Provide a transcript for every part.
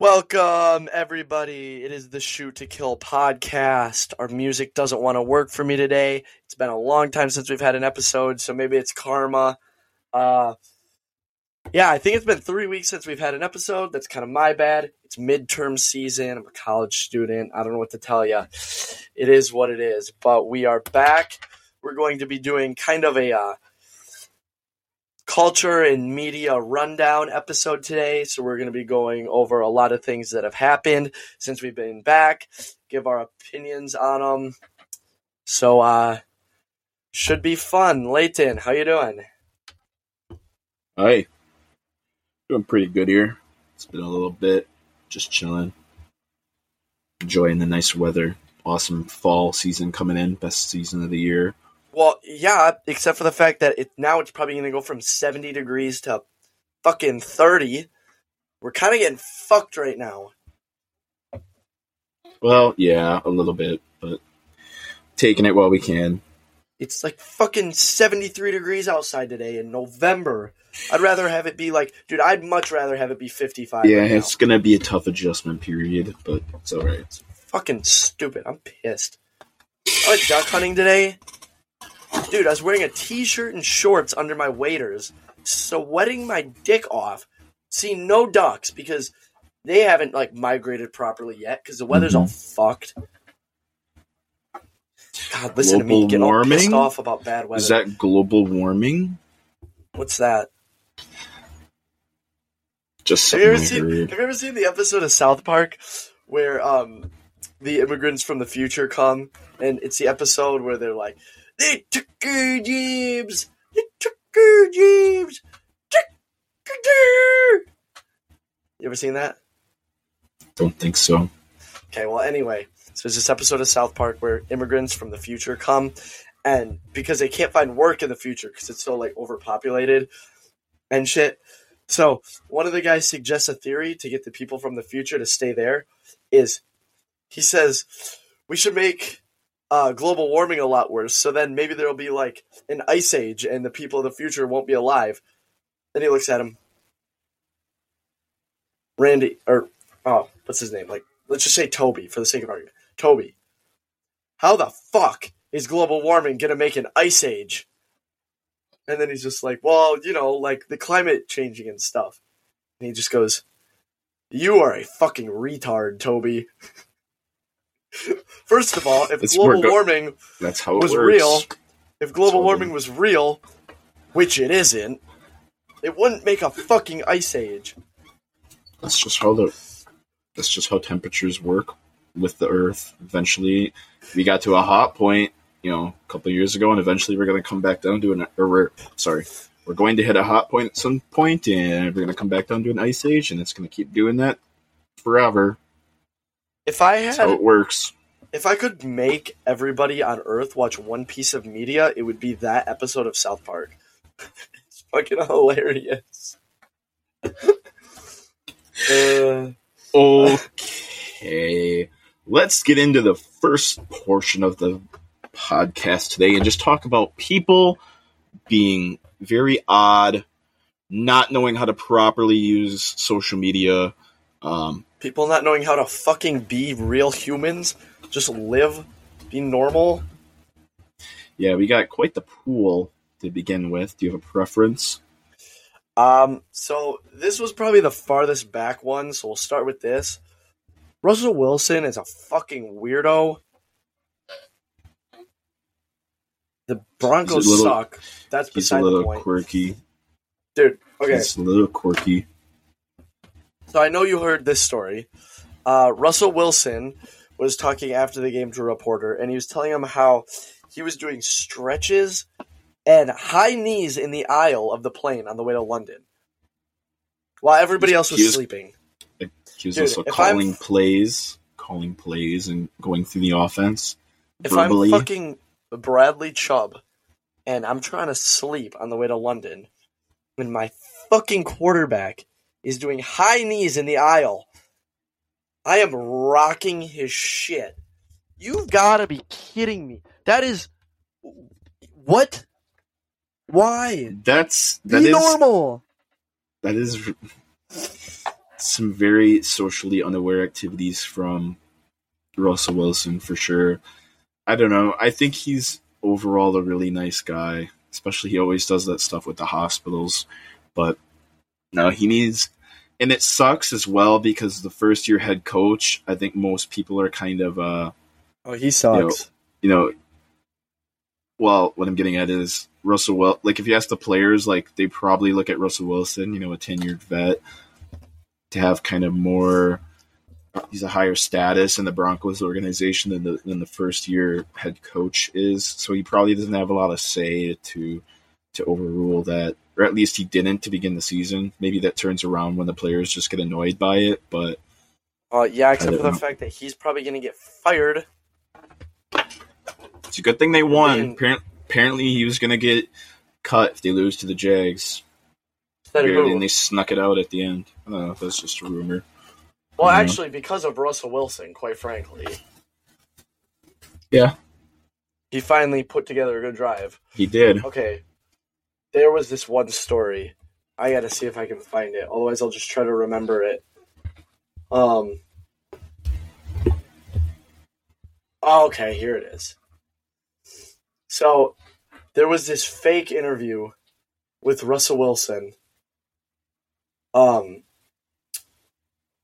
Welcome, everybody. It is the Shoot to Kill podcast. Our music doesn't want to work for me today. It's been a long time since we've had an episode, so maybe it's karma. Uh, yeah, I think it's been three weeks since we've had an episode. That's kind of my bad. It's midterm season. I'm a college student. I don't know what to tell you. It is what it is. But we are back. We're going to be doing kind of a uh, culture and media rundown episode today. So we're going to be going over a lot of things that have happened since we've been back, give our opinions on them. So uh should be fun. Layton, how you doing? Hi. Doing pretty good here. It's been a little bit just chilling. Enjoying the nice weather. Awesome fall season coming in. Best season of the year. Well, yeah, except for the fact that it now it's probably going to go from 70 degrees to fucking 30. We're kind of getting fucked right now. Well, yeah, a little bit, but taking it while we can. It's like fucking 73 degrees outside today in November. I'd rather have it be like, dude, I'd much rather have it be 55. Yeah, right it's gonna be a tough adjustment period, but it's alright. It's fucking stupid. I'm pissed. I went duck hunting today. Dude, I was wearing a t-shirt and shorts under my waders, sweating my dick off, seeing no ducks because they haven't like migrated properly yet because the weather's all fucked. God, listen to me Global get all pissed warming? off about bad weather. Is that global warming? What's that? Just Have you, ever seen, have you ever seen the episode of South Park where um the immigrants from the future come and it's the episode where they're like, They took our jobs! They took our jobs! You ever seen that? Don't think so. Okay, well, anyway, so there's this episode of South Park where immigrants from the future come, and because they can't find work in the future because it's so like overpopulated and shit. So one of the guys suggests a theory to get the people from the future to stay there. Is he says we should make uh, global warming a lot worse, so then maybe there'll be like an ice age and the people of the future won't be alive. Then he looks at him, Randy, or oh, what's his name? Like let's just say Toby for the sake of argument. Toby, how the fuck is global warming gonna make an ice age? And then he's just like, well, you know, like the climate changing and stuff. And he just goes, you are a fucking retard, Toby. First of all, if It's global work- warming That's how was works. real, if global warming was real, which it isn't, it wouldn't make a fucking ice age. That's just how the that's just how temperatures work with the Earth. Eventually, we got to a hot point, you know, a couple of years ago, and eventually we're going to come back down to an or we're sorry, we're going to hit a hot point at some point, and we're going to come back down to an ice age, and it's going to keep doing that forever. If I That's how it works. If I could make everybody on Earth watch one piece of media, it would be that episode of South Park. it's fucking hilarious. uh, Okay, let's get into the first portion of the podcast today and just talk about people being very odd, not knowing how to properly use social media. Um, people not knowing how to fucking be real humans, just live, be normal. yeah, we got quite the pool to begin with. Do you have a preference? Um, so this was probably the farthest back one, so we'll start with this. Russell Wilson is a fucking weirdo. The Broncos a little- suck. That's He's a beside the little point, quirky. dude. Okay, He's a little quirky. So I know you heard this story. Uh, Russell Wilson was talking after the game to a reporter, and he was telling him how he was doing stretches and high knees in the aisle of the plane on the way to London, while everybody else was was- sleeping. He was Dude, also if I'm- calling plays, calling plays, and going through the offense If verbally. I'm fucking Bradley Chubb and I'm trying to sleep on the way to London, and my fucking quarterback is doing high knees in the aisle, I am rocking his shit. You've got to be kidding me. That is what? Why? That's that is normal. that is some very socially unaware activities from Russell Wilson for sure. I don't know. I think he's overall a really nice guy. Especially he always does that stuff with the hospitals. But no, he needs and it sucks as well because the first year head coach, I think most people are kind of uh Oh, he sucks. you know well, what I'm getting at is Russell Well like if you ask the players, like they probably look at Russell Wilson, you know, a tenured vet, to have kind of more he's a higher status in the Broncos organization than the than the first year head coach is. So he probably doesn't have a lot of say to to overrule that. Or at least he didn't to begin the season. Maybe that turns around when the players just get annoyed by it, but Uh, yeah, except for the know. fact that he's probably going to get fired. it's a good thing they won. mean- Apparent- Apparently he was gonna get cut if they lose to the Jags. Apparently, who? and they snuck it out at the end. I don't know if that's just a rumor. Well, actually, because of Russell Wilson, quite frankly. Yeah. He finally put together a good drive. He did. Okay. There was this one story. I gotta see if I can find it. Otherwise, I'll just try to remember it. Um. oh, Okay, here it is. So, there was this fake interview with Russell Wilson. Um.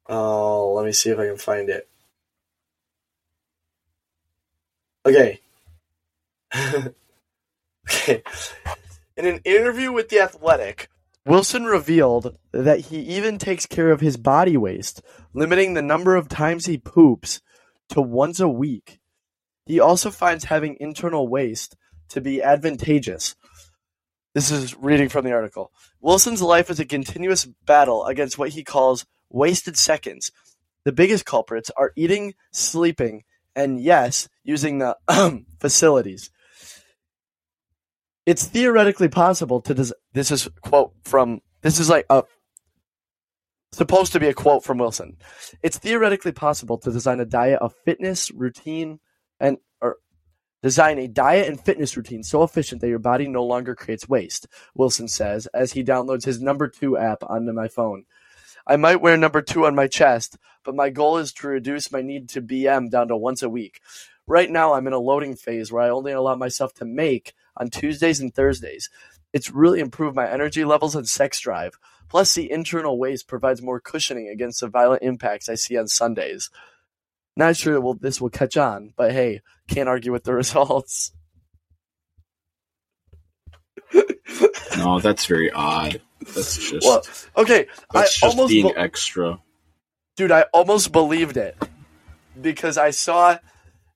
Oh, let me see if I can find it. Okay. okay. In an interview with The Athletic, Wilson revealed that he even takes care of his body waste, limiting the number of times he poops to once a week. He also finds having internal waste to be advantageous. This is reading from the article. Wilson's life is a continuous battle against what he calls wasted seconds. The biggest culprits are eating, sleeping, and yes, using the facilities. It's theoretically possible to des- this is quote from this is like a supposed to be a quote from Wilson. It's theoretically possible to design a diet of fitness routine and or design a diet and fitness routine so efficient that your body no longer creates waste, Wilson says as he downloads his number 2 app onto my phone. I might wear number 2 on my chest, but my goal is to reduce my need to BM down to once a week. Right now I'm in a loading phase where I only allow myself to make on Tuesdays and Thursdays. It's really improved my energy levels and sex drive. Plus, the internal waste provides more cushioning against the violent impacts I see on Sundays. Not sure will this will catch on, but hey, can't argue with the results. No, that's very odd. That's just Well, okay, that's I just almost being be- extra. dude, I almost believed it because I saw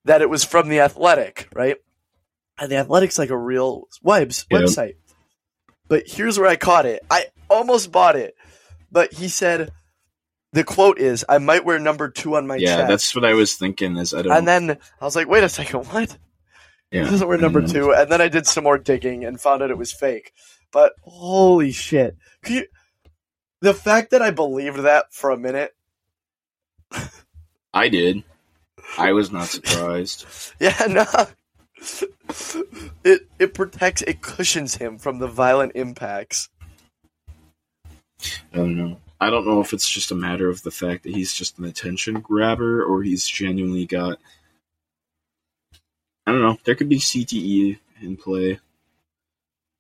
that it was from the Athletic, right? And the Athletic's like a real webs Yeah. website. But here's where I caught it. I almost bought it, but he said the quote is, "I might wear number two on my yeah, chest." that's what I was thinking. Is I don't. and then I was like, "Wait a second, what?" yeah, He doesn't wear number two. And then I did some more digging and found out it was fake. But holy shit. You, the fact that I believed that for a minute, I did. I was not surprised. yeah, no. It it protects it cushions him from the violent impacts. I don't know. I don't know if it's just a matter of the fact that he's just an attention grabber or he's genuinely got. I don't know. There could be CTE in play.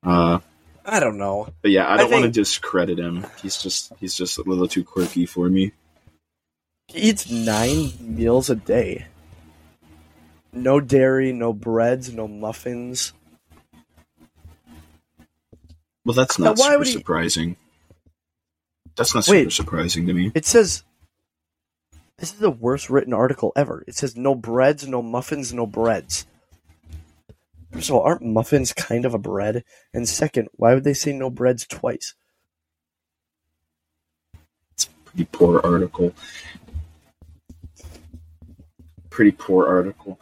Uh, I don't know. but yeah, I don't want to discredit him. He's just he's just a little too quirky for me. He eats nine meals a day. No dairy, no breads, no muffins. Well, that's not super he- surprising. That's not Wait. super surprising to me. It says this is the worst written article ever. It says no breads, no muffins, no breads. First of all, aren't muffins kind of a bread? And second, why would they say no breads twice? It's a pretty poor article. Pretty poor article.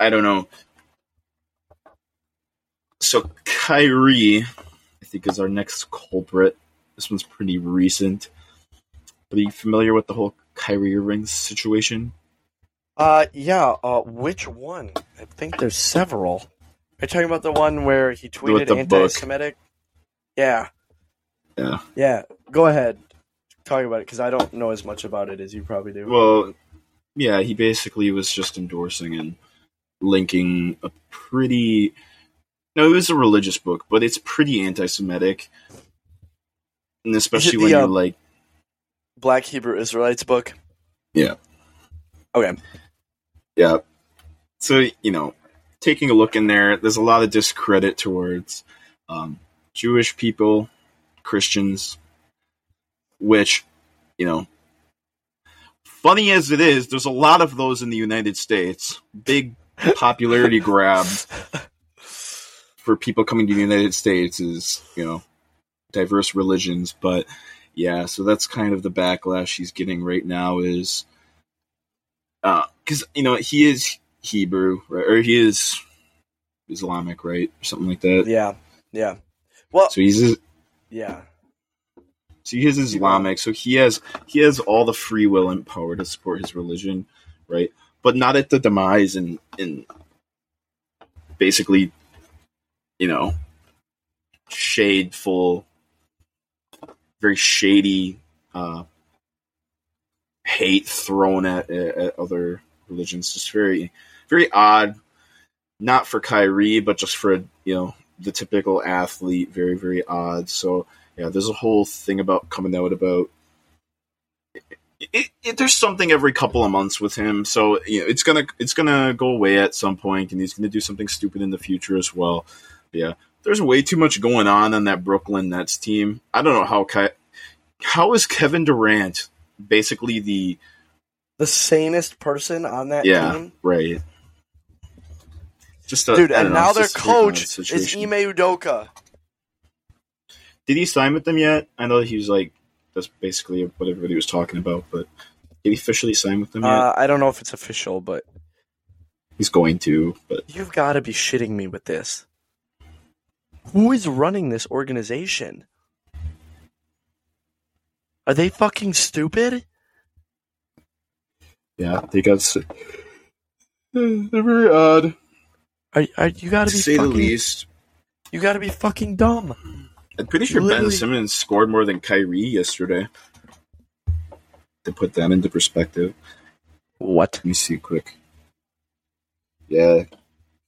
I don't know. So Kyrie, I think, is our next culprit. This one's pretty recent. Are you familiar with the whole Kyrie Irving situation? Uh, yeah. Uh, which one? I think there's several. Are you talking about the one where he tweeted anti-Semitic? Yeah, Yeah. yeah. Go ahead. talk about it because I don't know as much about it as you probably do. Well, yeah, he basically was just endorsing and linking a pretty. No, it was a religious book, but it's pretty anti-Semitic, and especially the, when uh, you're like, Black Hebrew Israelites book. Yeah. Okay. yeah. So you know, taking a look in there, there's a lot of discredit towards um, Jewish people, Christians, which you know funny as it is, there's a lot of those in the United States. Big popularity grab for people coming to the United States is, you know, diverse religions. But yeah, so that's kind of the backlash he's getting right now is uh, because, you know, he is Hebrew, right? Or he is Islamic, right? Or something like that. Yeah. Yeah. Well, So he's yeah. So he is Islamic, so he has he has all the free will and power to support his religion, right? But not at the demise and in basically, you know, shadeful, very shady uh, hate thrown at, at other religions. Just very very odd. Not for Kyrie, but just for you know the typical athlete. Very very odd. So yeah, there's a whole thing about coming out about. It, it, there's something every couple of months with him, so you know, it's gonna it's gonna go away at some point, and he's gonna do something stupid in the future as well. Yeah, there's way too much going on on that Brooklyn Nets team. I don't know how Ke- how is Kevin Durant basically the The sanest person on that yeah team. right. Just a, Dude, and know, now their just a weird coach is. Ime Udoka. Did he sign with them yet? I know he was like that's basically what everybody was talking about, but did he officially sign with them yet? Uh, I don't know if it's official, but He's going to, but you've got to be shitting me with this. Who is running this organization? Are they fucking stupid? yeah, they got. They're very odd, Are, are you got to be say the least. You got to be fucking dumb. I'm pretty sure Ben Simmons scored more than Kyrie yesterday. To put that into perspective, What? let me see quick. Yeah,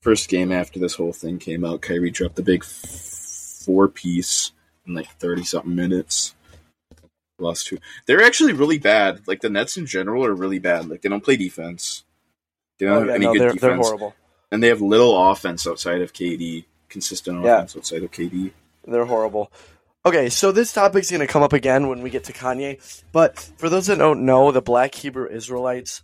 first game after this whole thing came out, Kyrie dropped the big f- four piece in like thirty something minutes. Lost two. They're actually really bad. Like the Nets in general are really bad. Like they don't play defense. They don't Oh, have yeah, any no, good they're, defense, they're horrible. and they have little offense outside of KD. Consistent Yeah. offense outside of KD. They're horrible. Okay, so this topic's going to come up again when we get to Kanye. But for those that don't know, the Black Hebrew Israelites,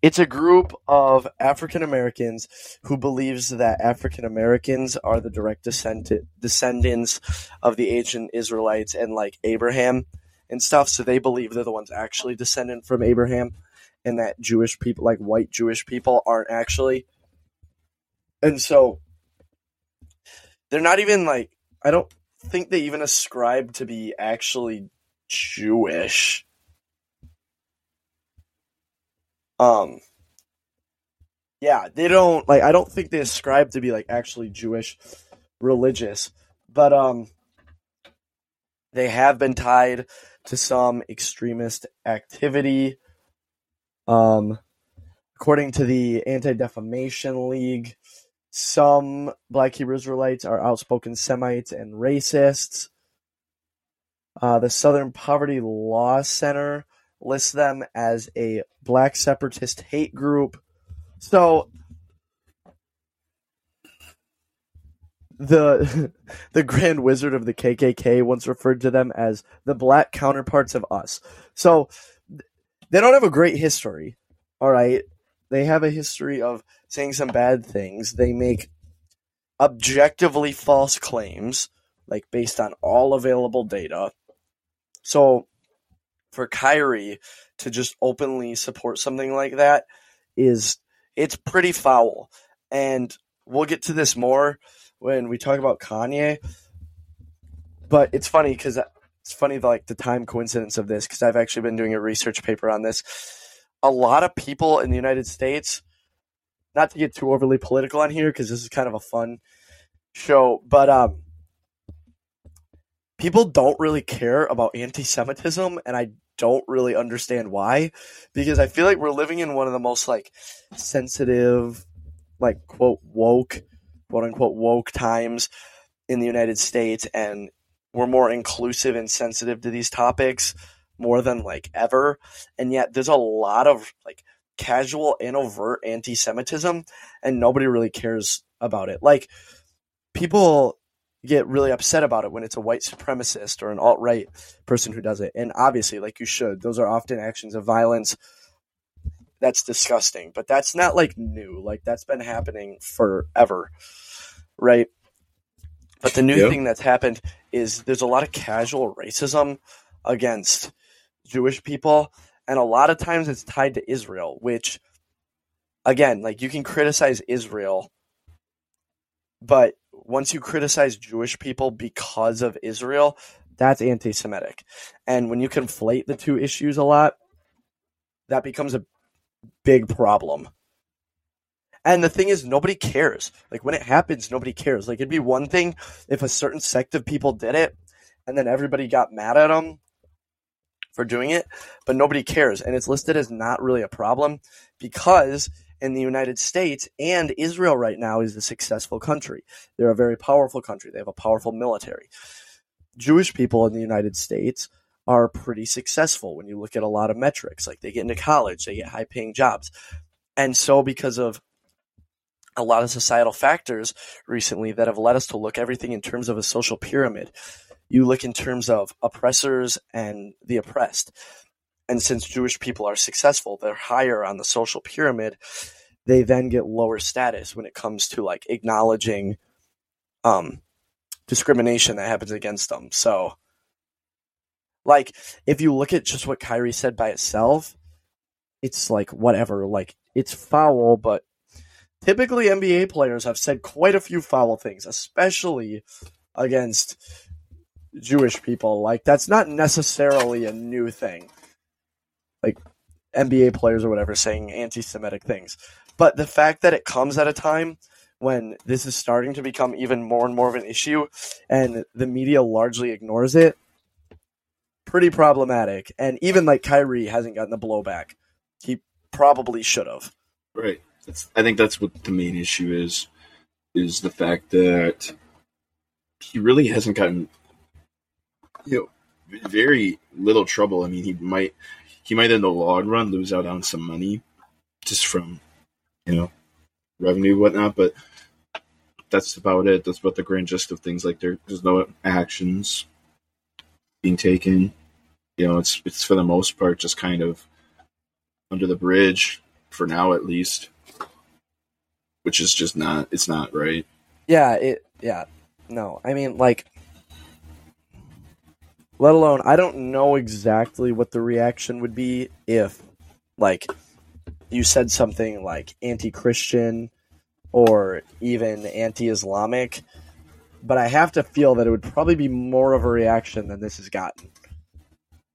it's a group of African Americans who believes that African Americans are the direct descent- descendants of the ancient Israelites and like Abraham and stuff. So they believe they're the ones actually descendant from Abraham and that Jewish people, like white Jewish people, aren't actually. And so they're not even like, I don't think they even ascribe to be actually Jewish. Um yeah, they don't like I don't think they ascribe to be like actually Jewish religious, but um they have been tied to some extremist activity. Um according to the Anti-Defamation League, some Black Hebrew Israelites are outspoken Semites and racists. Uh, the Southern Poverty Law Center lists them as a black separatist hate group. So the the Grand Wizard of the KKK once referred to them as the black counterparts of us. So they don't have a great history. All right, they have a history of saying some bad things. They make objectively false claims, like based on all available data. So for Kyrie to just openly support something like that is it's pretty foul. And we'll get to this more when we talk about Kanye. But it's funny because uh, it's funny like the time coincidence of this because I've actually been doing a research paper on this. A lot of people in the United States not to get too overly political on here because this is kind of a fun show, but um, people don't really care about anti-Semitism, and I don't really understand why, because I feel like we're living in one of the most like sensitive, like quote woke, quote unquote woke times in the United States, and we're more inclusive and sensitive to these topics more than like ever, and yet there's a lot of like casual and overt anti-Semitism, and nobody really cares about it. Like people get really upset about it when it's a white supremacist or an alt right person who does it. And obviously, like you should, those are often actions of violence. That's disgusting, but that's not like new. Like that's been happening forever, right? But the new Yep. thing that's happened is there's a lot of casual racism against Jewish people, and a lot of times it's tied to Israel, which, again, like you can criticize Israel, but once you criticize Jewish people because of Israel, that's anti Semitic. And when you conflate the two issues a lot, that becomes a big problem. And the thing is, nobody cares. Like when it happens, nobody cares. Like it'd be one thing if a certain sect of people did it and then everybody got mad at them for doing it, but nobody cares. And it's listed as not really a problem because in the United States and Israel right now is a successful country. They're a very powerful country. They have a powerful military. Jewish people in the United States are pretty successful when you look at a lot of metrics. Like they get into college, they get high paying jobs. And so, because of a lot of societal factors recently that have led us to look everything in terms of a social pyramid, you look in terms of oppressors and the oppressed. And since Jewish people are successful, they're higher on the social pyramid. They then get lower status when it comes to like acknowledging um, discrimination that happens against them. So, like, if you look at just what Kyrie said by itself, it's like whatever. Like, it's foul, but typically NBA players have said quite a few foul things, especially against Jewish people. Like, that's not necessarily a new thing. Like, NBA players or whatever saying anti Semitic things. But the fact that it comes at a time when this is starting to become even more and more of an issue and the media largely ignores it, pretty problematic. And even like Kyrie hasn't gotten the blowback. He probably should have. Right. That's, I think that's what the main issue is, is the fact that he really hasn't gotten, you know, very little trouble. I mean, he might, he might in the long run lose out on some money just from, you know, revenue whatnot, but that's about it. That's about the grand gist of things. Like there, there's no actions being taken. You know, it's it's for the most part just kind of under the bridge for now, at least which is just not it's not right Yeah, it yeah. No. I mean like let alone I don't know exactly what the reaction would be if like you said something like anti-Christian or even anti-Islamic, but I have to feel that it would probably be more of a reaction than this has gotten.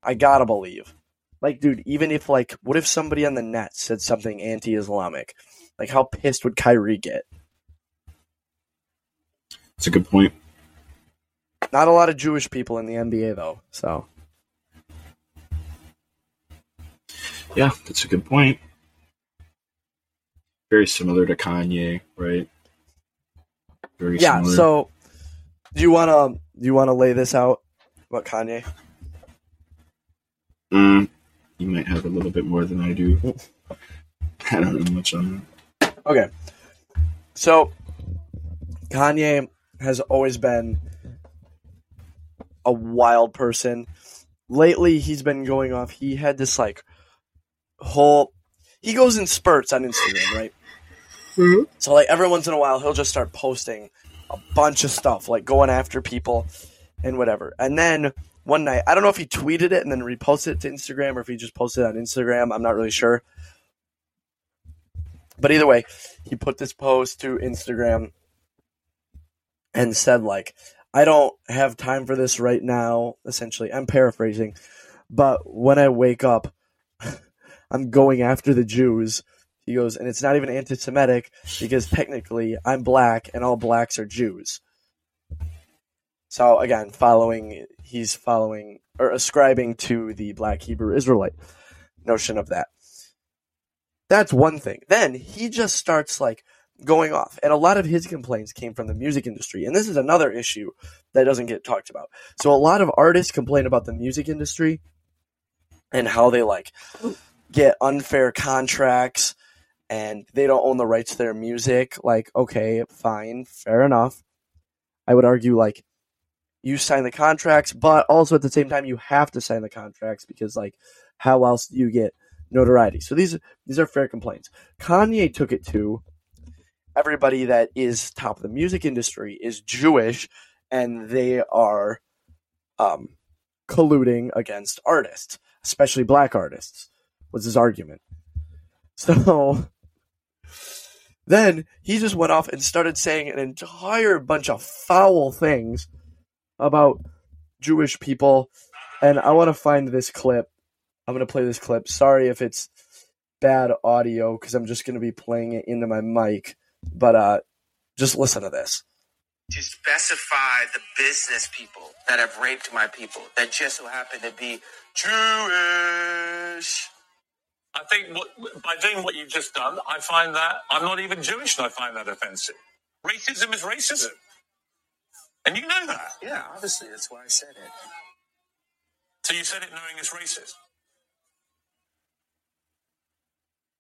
I gotta believe. Like, dude, even if like, what if somebody on the net said something anti-Islamic? Like, how pissed would Kyrie get? it's a good point Not a lot of Jewish people in the NBA though, so yeah that's a good point very similar to kanye right very yeah. similar So, do you wanna do you wanna lay this out about Kanye? mm, you might have a little bit more than i do i don't know much on that Okay. So Kanye has always been a wild person. Lately he's been going off. He had this like whole he goes in spurts on Instagram, right? Mm-hmm. So like every once in a while he'll just start posting a bunch of stuff, like going after people and whatever. And then one night, I don't know if he tweeted it and then reposted it to Instagram or if he just posted it on Instagram. I'm not really sure. But either way, he put this post to Instagram and said like, I don't have time for this right now, essentially. I'm paraphrasing. But when I wake up, I'm going after the Jews. He goes, and it's not even anti Semitic because technically I'm black and all blacks are Jews. So again, following he's following or ascribing to the Black Hebrew Israelite notion of that. That's one thing. Then he just starts like going off, and a lot of his complaints came from the music industry, and this is another issue that doesn't get talked about. So a lot of artists complain about the music industry and how they like get unfair contracts and they don't own the rights to their music. Like, okay, fine, fair enough. I would argue like you sign the contracts, but also at the same time you have to sign the contracts because like how else do you get notoriety? So these these are fair complaints. Kanye took it to everybody that is top of the music industry is Jewish and they are um colluding against artists, especially black artists, was his argument. So then he just went off and started saying an entire bunch of foul things about Jewish people. And I want to find this clip. I'm going to play this clip. Sorry if it's bad audio because I'm just going to be playing it into my mic. But uh, just listen to this. to specify the business people that have raped my people that just so happen to be Jewish. I think what, by doing what you've just done, I find that I'm not even Jewish, and I find that offensive. Racism is racism, and you know that. Yeah, obviously, that's why I said it. So you said it knowing it's racist.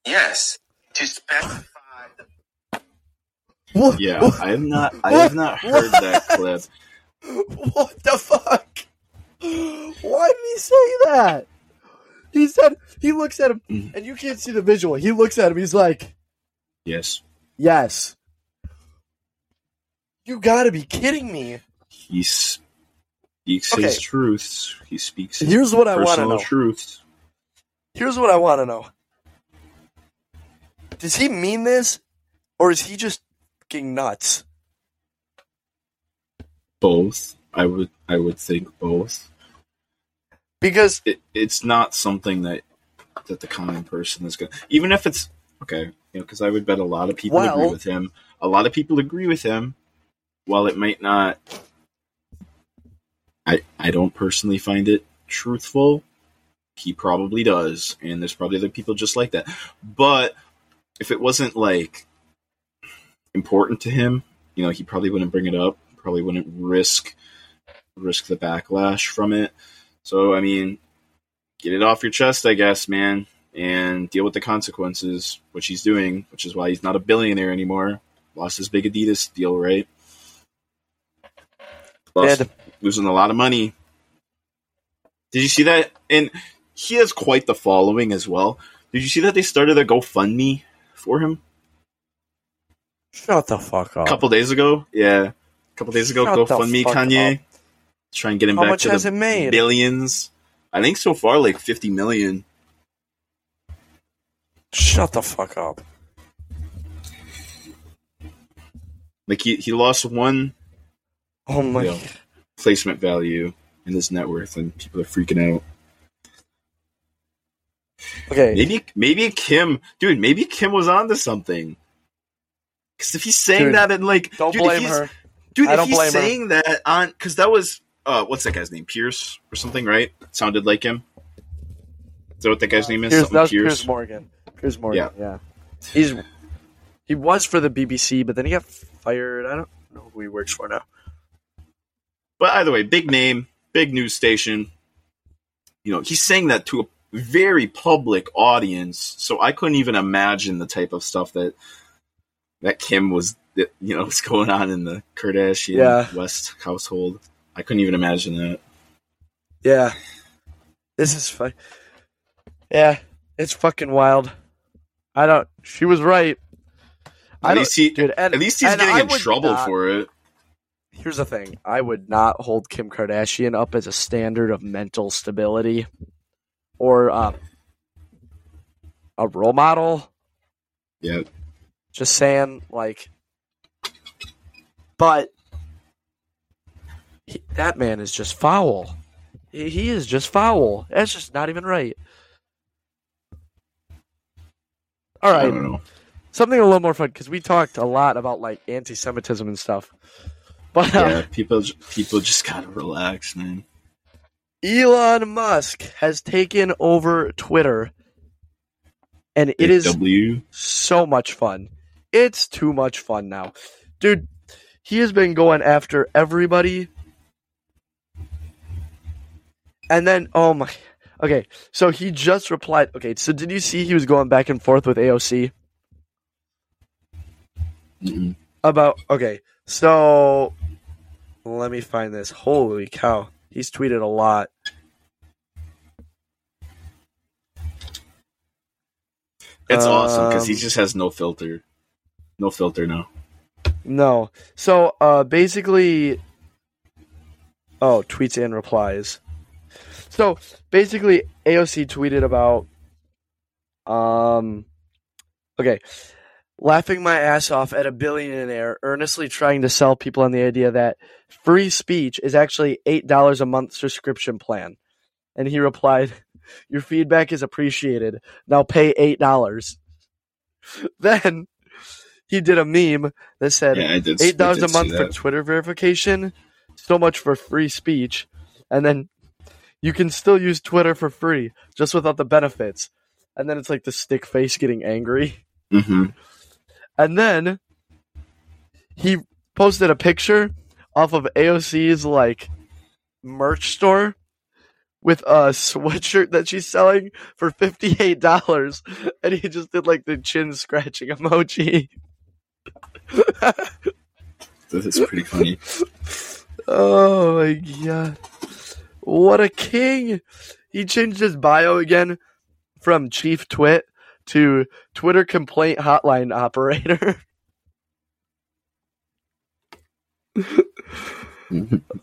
Yes, to specify the What, Yeah, I have not. I have not heard that clip. what the fuck? Why did he say that? He said he looks at him, Mhm. and you can't see the visual. He looks at him. He's like, Yes, "Yes." You gotta be kidding me. he speaks Okay. his truths. He speaks his Here's what I want to know. truths. Here's what I want to know. Does he mean this, or is he just fucking nuts? Both. I would. I would think both. Because It, it's not something that that the common person is going. to Even if it's okay, you know, because I would bet a lot of people agree with him. A lot of people agree with him. While it might not, I I don't personally find it truthful. He probably does, and there's probably other people just like that. But if it wasn't like important to him, you know, he probably wouldn't bring it up. Probably wouldn't risk risk the backlash from it. So I mean, get it off your chest, I guess, man, and deal with the consequences, which he's doing, which is why he's not a billionaire anymore. Lost his big Adidas deal, right? Lost, losing a lot of money. Did you see that? And he has quite the following as well. Did you see that they started a GoFundMe for him shut the fuck up. a couple days ago? Yeah, a couple days ago, Shut GoFundMe Kanye. up. Try and get him How back to the made? billions. I think so far like fifty million. Shut the fuck up. Like he, he lost one Oh my. Yeah. placement value in his net worth, and people are freaking out. Okay. Maybe maybe Kim, dude, maybe Kim was onto something. Because if he's saying Dude, that and like, Don't dude, blame he's- her. dude, I if he's blame her. saying that on, because that was, uh, what's that guy's name, Pierce or something, right? Sounded like him. Is that what that guy's name is? Piers, Something that was Pierce. Piers Morgan. Piers Morgan. Yeah. He's he was for the BBC, but then he got fired. I don't know who he works for now. But either way, big name, big news station. You know, he's saying that to a very public audience, so I couldn't even imagine the type of stuff that that Kim was, you know, what's going on in the Kardashian Yeah. West household. I couldn't even imagine that. Yeah. This is fun. Yeah, it's fucking wild. I don't. She was right. I At least he, dude. And, at least he's getting in trouble not- for it. Here's the thing: I would not hold Kim Kardashian up as a standard of mental stability, or um, a role model. Yeah, Just saying, like, but he, that man is just foul. He, he is just foul. That's just not even right. All right, I don't know. something a little more fun because we talked a lot about like anti-Semitism and stuff. But uh, Yeah, people people just gotta relax, man. Elon Musk has taken over Twitter, and it is W. so much fun. It's too much fun now. Dude, he has been going after everybody. And then, oh my. Okay, so he just replied. Okay, so did you see he was going back and forth with AOC Mm-mm. about. Okay, so. Let me find this. Holy cow. He's tweeted a lot. It's awesome because he Um, just has no filter, no filter now. No. So uh basically Oh, tweets and replies. So basically AOC tweeted about um okay. Laughing my ass off at a billionaire earnestly trying to sell people on the idea that free speech is actually $8 a month subscription plan. And he replied, Your feedback is appreciated. Now pay $8. Then he did a meme that said, Yeah, did. eight dollars a month for. Twitter verification, so much for free speech, and then you can still use Twitter for free, just without the benefits. And then it's like the stick face getting angry. Mhm. And then he posted a picture off of AOC's like merch store with a sweatshirt that she's selling for fifty eight dollars, and he just did like the chin scratching emoji. That is pretty funny. Oh my god. What a king! He changed his bio again from Chief Twit to Twitter complaint hotline operator.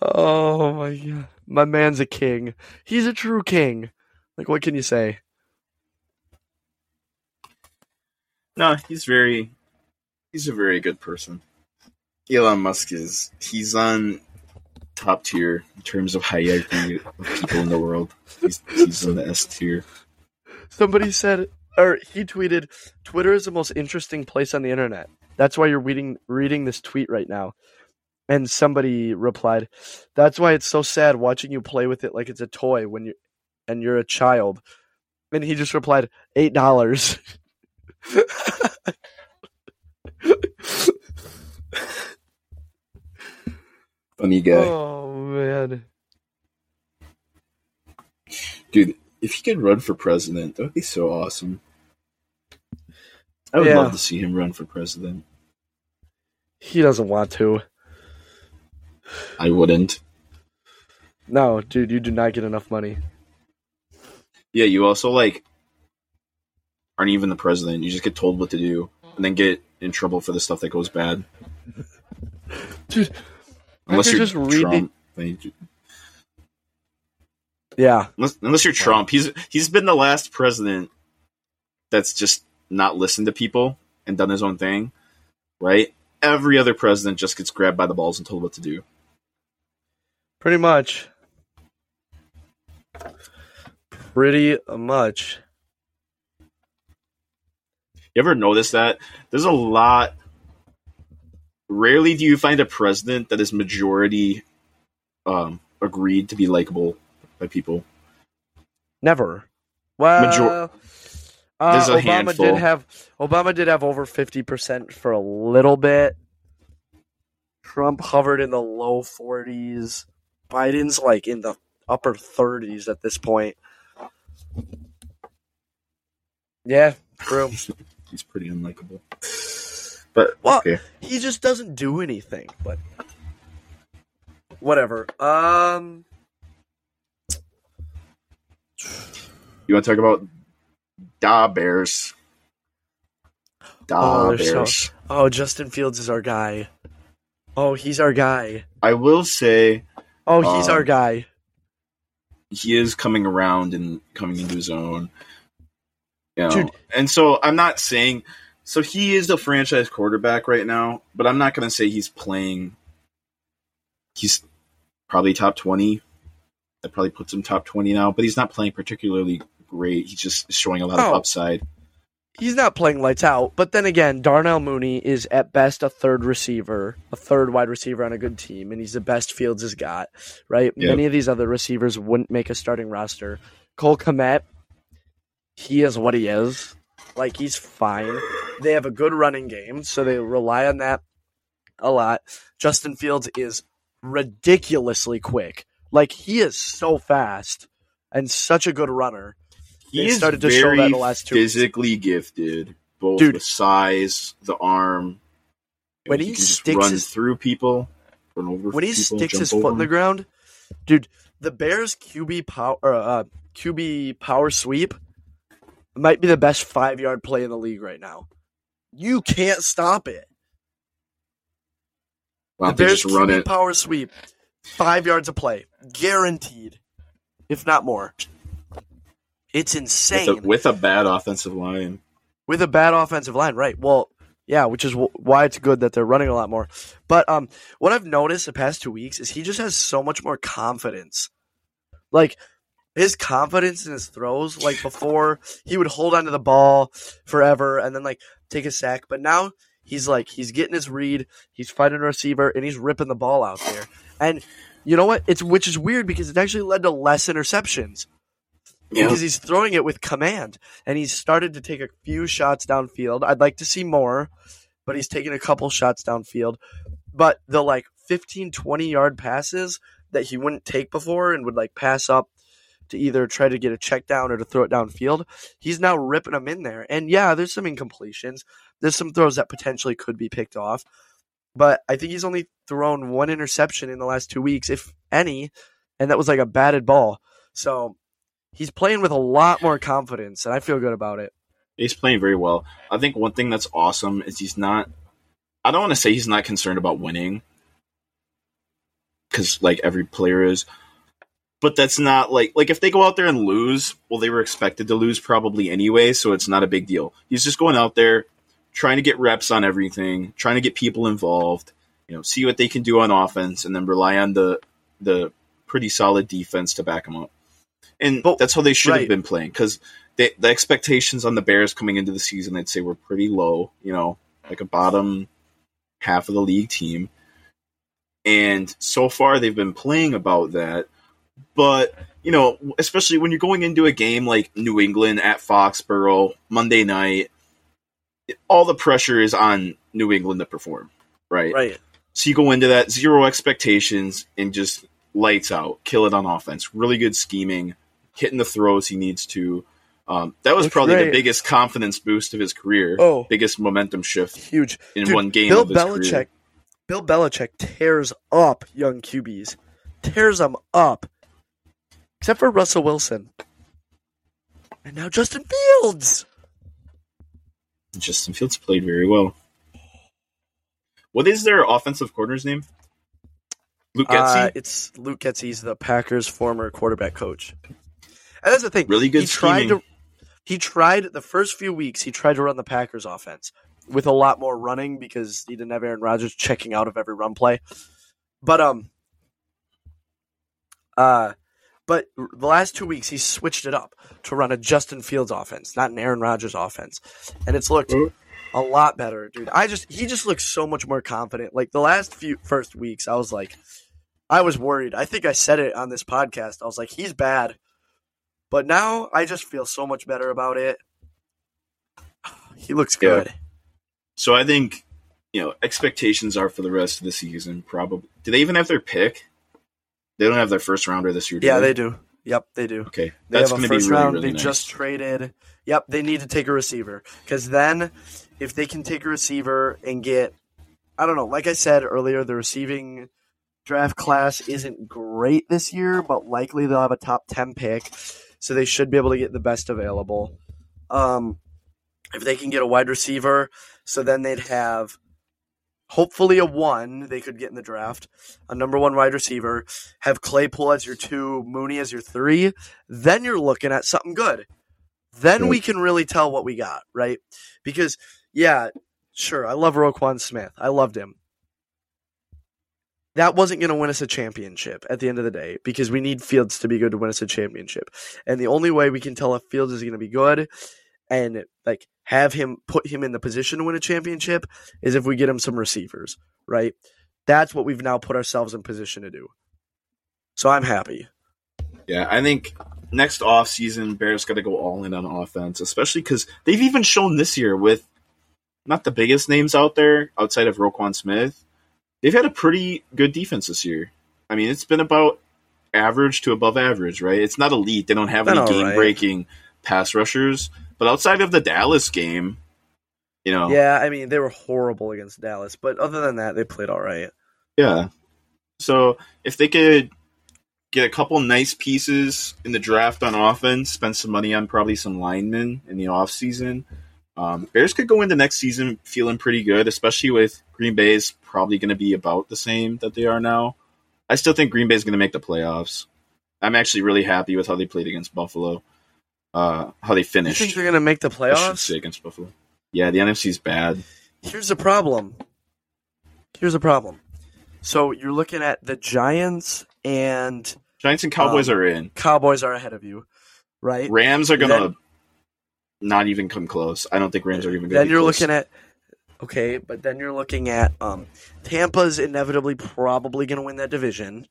oh my god. My man's a king. He's a true king. Like what can you say? no, he's very, he's a very good person. Elon Musk is he's on top tier in terms of hierarchy of people in the world. He's, he's in the S tier. Somebody said or he tweeted Twitter is the most interesting place on the internet. That's why you're reading reading this tweet right now. And somebody replied, "That's why it's so sad watching you play with it like it's a toy when you and you're a child." And he just replied, eight dollars." Funny guy, oh man, dude. If he could run for president, that would be so awesome. I would Yeah. love to see him run for president. he doesn't want to. I wouldn't. No, dude, you do not get enough money. Yeah, you also like aren't even the president. You just get told what to do and then get in trouble for the stuff that goes bad. Dude, Unless you're just reading- Trump. Like, Yeah, Unless, unless you're Trump, he's he's been the last president that's just not listened to people and done his own thing, right? Every other president just gets grabbed by the balls and told what to do. pretty much. Pretty much. You ever notice that? There's a lot. Rarely do you find a president that is majority um, agreed to be likable by people. Never. Well, Major- uh, There's a Obama handful. did have Obama did have over fifty percent for a little bit. Trump hovered in the low forties. Biden's like in the upper thirties at this point. Yeah, true. He's pretty unlikable. But Well, okay, he just doesn't do anything. But whatever. Um, you want to talk about Da Bears? Da Oh, they're so- Bears. oh, Justin Fields is our guy. Oh, he's our guy. I will say Oh, he's Um, our guy. he is coming around and coming into his own. You know, Dude. and so I'm not saying so he is a franchise quarterback right now, but I'm not going to say he's playing. He's probably top twenty. That probably puts him top twenty now, but he's not playing particularly great. He's just showing a lot of Oh. upside. he's not playing lights out. But then again, Darnell Mooney is at best a third receiver, a third wide receiver on a good team, and he's the best Fields has got. Right? Yep. Many of these other receivers wouldn't make a starting roster. Cole Kmet, he is what he is. Like he's fine. They have a good running game, so they rely on that a lot. Justin Fields is ridiculously quick. Like he is so fast and such a good runner. He started to show that the last two weeks. physically gifted, both Dude. the size, the arm. When he he sticks his- through people, when he people, sticks his foot in the ground, dude, the Bears QB power uh, QB power sweep might be the best five yard play in the league right now. You can't stop it. Why the Bears run it? power sweep, five yards of play, guaranteed, if not more. It's With insane a, with a bad offensive line. with a bad offensive line, right? Well, yeah, which is w- why it's good that they're running a lot more. But um, what I've noticed the past two weeks is he just has so much more confidence. Like his confidence in his throws, like before he would hold onto the ball forever and then like take a sack, but now he's like he's getting his read, he's fighting a receiver, and he's ripping the ball out there. And you know what? It's which is weird because it actually led to less interceptions Yeah. because he's throwing it with command and he's started to take a few shots downfield. I'd like to see more, but he's taking a couple shots downfield. But the like 15, 20 yard passes that he wouldn't take before and would like pass up to either try to get a check down or to throw it downfield, he's now ripping them in there. And yeah, there's some incompletions. There's some throws that potentially could be picked off. But I think he's only thrown one interception in the last two weeks, if any, and that was like a batted ball. So he's playing with a lot more confidence, and I feel good about it. He's playing very well. I think one thing that's awesome is he's not. I don't want to say he's not concerned about winning, because like every player is. But that's not like like if they go out there and lose, well, they were expected to lose probably anyway, so it's not a big deal. He's just going out there, trying to get reps on everything, trying to get people involved, you know, see what they can do on offense, and then rely on the the pretty solid defense to back them up. And But- that's how they should right. have been playing because the, the expectations on the Bears coming into the season, I'd say, were pretty low. You know, like a bottom half of the league team. And so far, they've been playing about that. But you know, especially when you're going into a game like New England at Foxborough Monday night, all the pressure is on New England to perform, right? Right. So you go into that zero expectations and just lights out, kill it on offense. Really good scheming, hitting the throws he needs to. Um, that was Looks probably great. the biggest confidence boost of his career. Oh. biggest momentum shift Huge. in Dude, one game Bill Belichick. career. Bill Belichick tears up young QBs, tears them up, except for Russell Wilson, and now Justin Fields. Justin Fields played very well. What is their offensive corner's name? Luke Getsy. Uh, it's Luke Getsy. He's the Packers' former quarterback coach. And that's the thing. Really good He tried to. He tried the first few weeks. He tried to run the Packers' offense with a lot more running because he didn't have Aaron Rodgers checking out of every run play. But um, uh, but the last two weeks he switched it up to run a Justin Fields offense, not an Aaron Rodgers offense, and it's looked Mhm. a lot better, dude. I just he just looks so much more confident. Like the last few first weeks, I was like, I was worried. I think I said it on this podcast. I was like, he's bad, but now I just feel so much better about it. He looks Yeah. good. So I think you know expectations are for the rest of the season. Probably. Do they even have their pick? They don't have their first rounder this year. Do Yeah, they? they do. Yep, they do. Okay, They that's going to be really round. really they nice. just traded. Yep, they need to take a receiver because then, if they can take a receiver and get, I don't know. Like I said earlier, the receiving draft class isn't great this year, but likely they'll have a top ten pick, so they should be able to get the best available. Um, if they can get a wide receiver, so then they'd have hopefully a one they could get in the draft, a number one wide receiver, have Claypool as your two, Mooney as your three, then you're looking at something good. Then we can really tell what we got, right? Because, yeah, sure, I love Roquan Smith. I loved him. That wasn't going to win us a championship at the end of the day because we need Fields to be good to win us a championship. And the only way we can tell if Fields is going to be good and like have him put him in the position to win a championship is if we get him some receivers, right? That's what we've now put ourselves in position to do. So I'm happy. Yeah, I think next off season Bears got to go all in on offense, especially because they've even shown this year with not the biggest names out there outside of Roquan Smith. They've had a pretty good defense this year. I mean, it's been about average to above average, right? It's not elite. They don't have any game breaking pass rushers, but outside of the Dallas game, you know, Yeah, I mean they were horrible against Dallas, but other than that, they played all right. Yeah. So if they could get a couple nice pieces in the draft on offense, spend some money on probably some linemen in the offseason, um, Bears could go into next season feeling pretty good, especially with Green Bay's probably going to be about the same that they are now. I still think Green Bay's going to make the playoffs. I'm actually really happy with how they played against Buffalo, uh, how they finish. You think they're gonna make the I should playoffs? say against Buffalo. Yeah, the NFC's bad. Here's the problem. Here's the problem. So you're looking at the Giants and Giants and Cowboys Um, are in. Cowboys are ahead of you, right? Rams are gonna Then- not even come close. I don't think Rams are even. Gonna Then you're close. looking at okay, but then you're looking at um Tampa's inevitably probably going to win that division.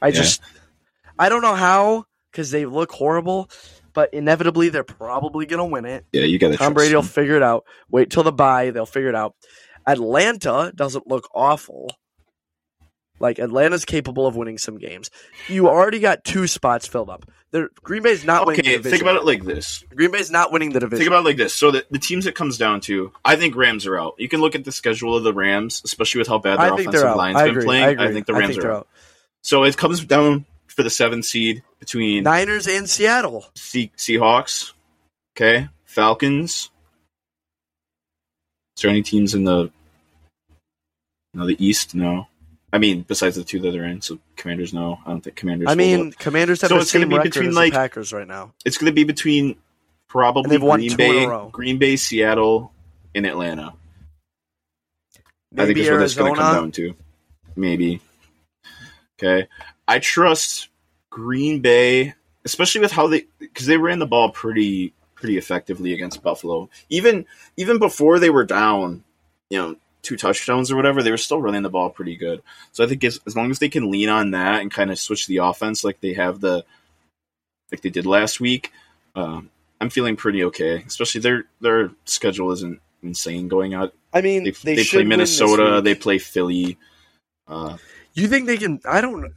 I Yeah. just I don't know how cuz they look horrible, but inevitably they're probably going to win it. Yeah, you got to. Tom Brady will figure it out. Wait till the bye, they'll figure it out. Atlanta doesn't look awful. Like Atlanta's capable of winning some games. You already got two spots filled up. They're, Green Bay's not winning the Okay, division. think about it like this. Green Bay's not winning the division. Think about it like this. So the, the teams it comes down to, I think Rams are out. You can look at the schedule of the Rams, especially with how bad their I offensive out. line's been playing. I agree. think the Rams they're are out. So it comes down for the seventh seed between Niners and Seattle. Se- Seahawks, okay, Falcons. Is there any teams in the no the East? No, I mean besides the two that they're in. So Commanders, no. I don't think Commanders. I mean. Commanders have So the it's gonna same be record between, as like- the Packers right now. it's going to be between probably Green two in a Bay. Green Bay, Seattle, and Atlanta. I think Maybe is what that's going to come down to. Maybe. Okay. I trust Green Bay, especially with how they because they ran the ball pretty pretty effectively against Buffalo. Even even before they were down, you know, two touchdowns or whatever, they were still running the ball pretty good. So I think as, as long as they can lean on that and kind of switch the offense like they have the like they did last week, um, I'm feeling pretty okay. Especially their their schedule isn't insane going out. I mean, They, they, they, play Minnesota, they play Philly. Uh, You think they can? I don't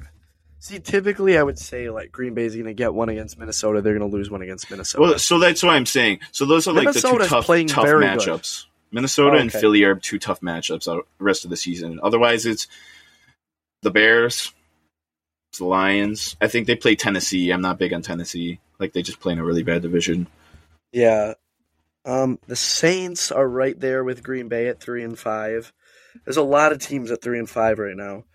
see. Typically, I would say like Green Bay's going to get one against Minnesota. They're going to lose one against Minnesota. well, so that's what I'm saying. So those are like the two tough, tough very good. matchups. Minnesota Oh, and. Philly are two tough matchups the rest of the season. Otherwise, it's the Bears, it's the Lions. I think they play Tennessee. I'm not big on Tennessee. Like they just play in a really bad division. yeah. Um, the Saints are right there with Green Bay at three and five. There's a lot of teams at three and five right now.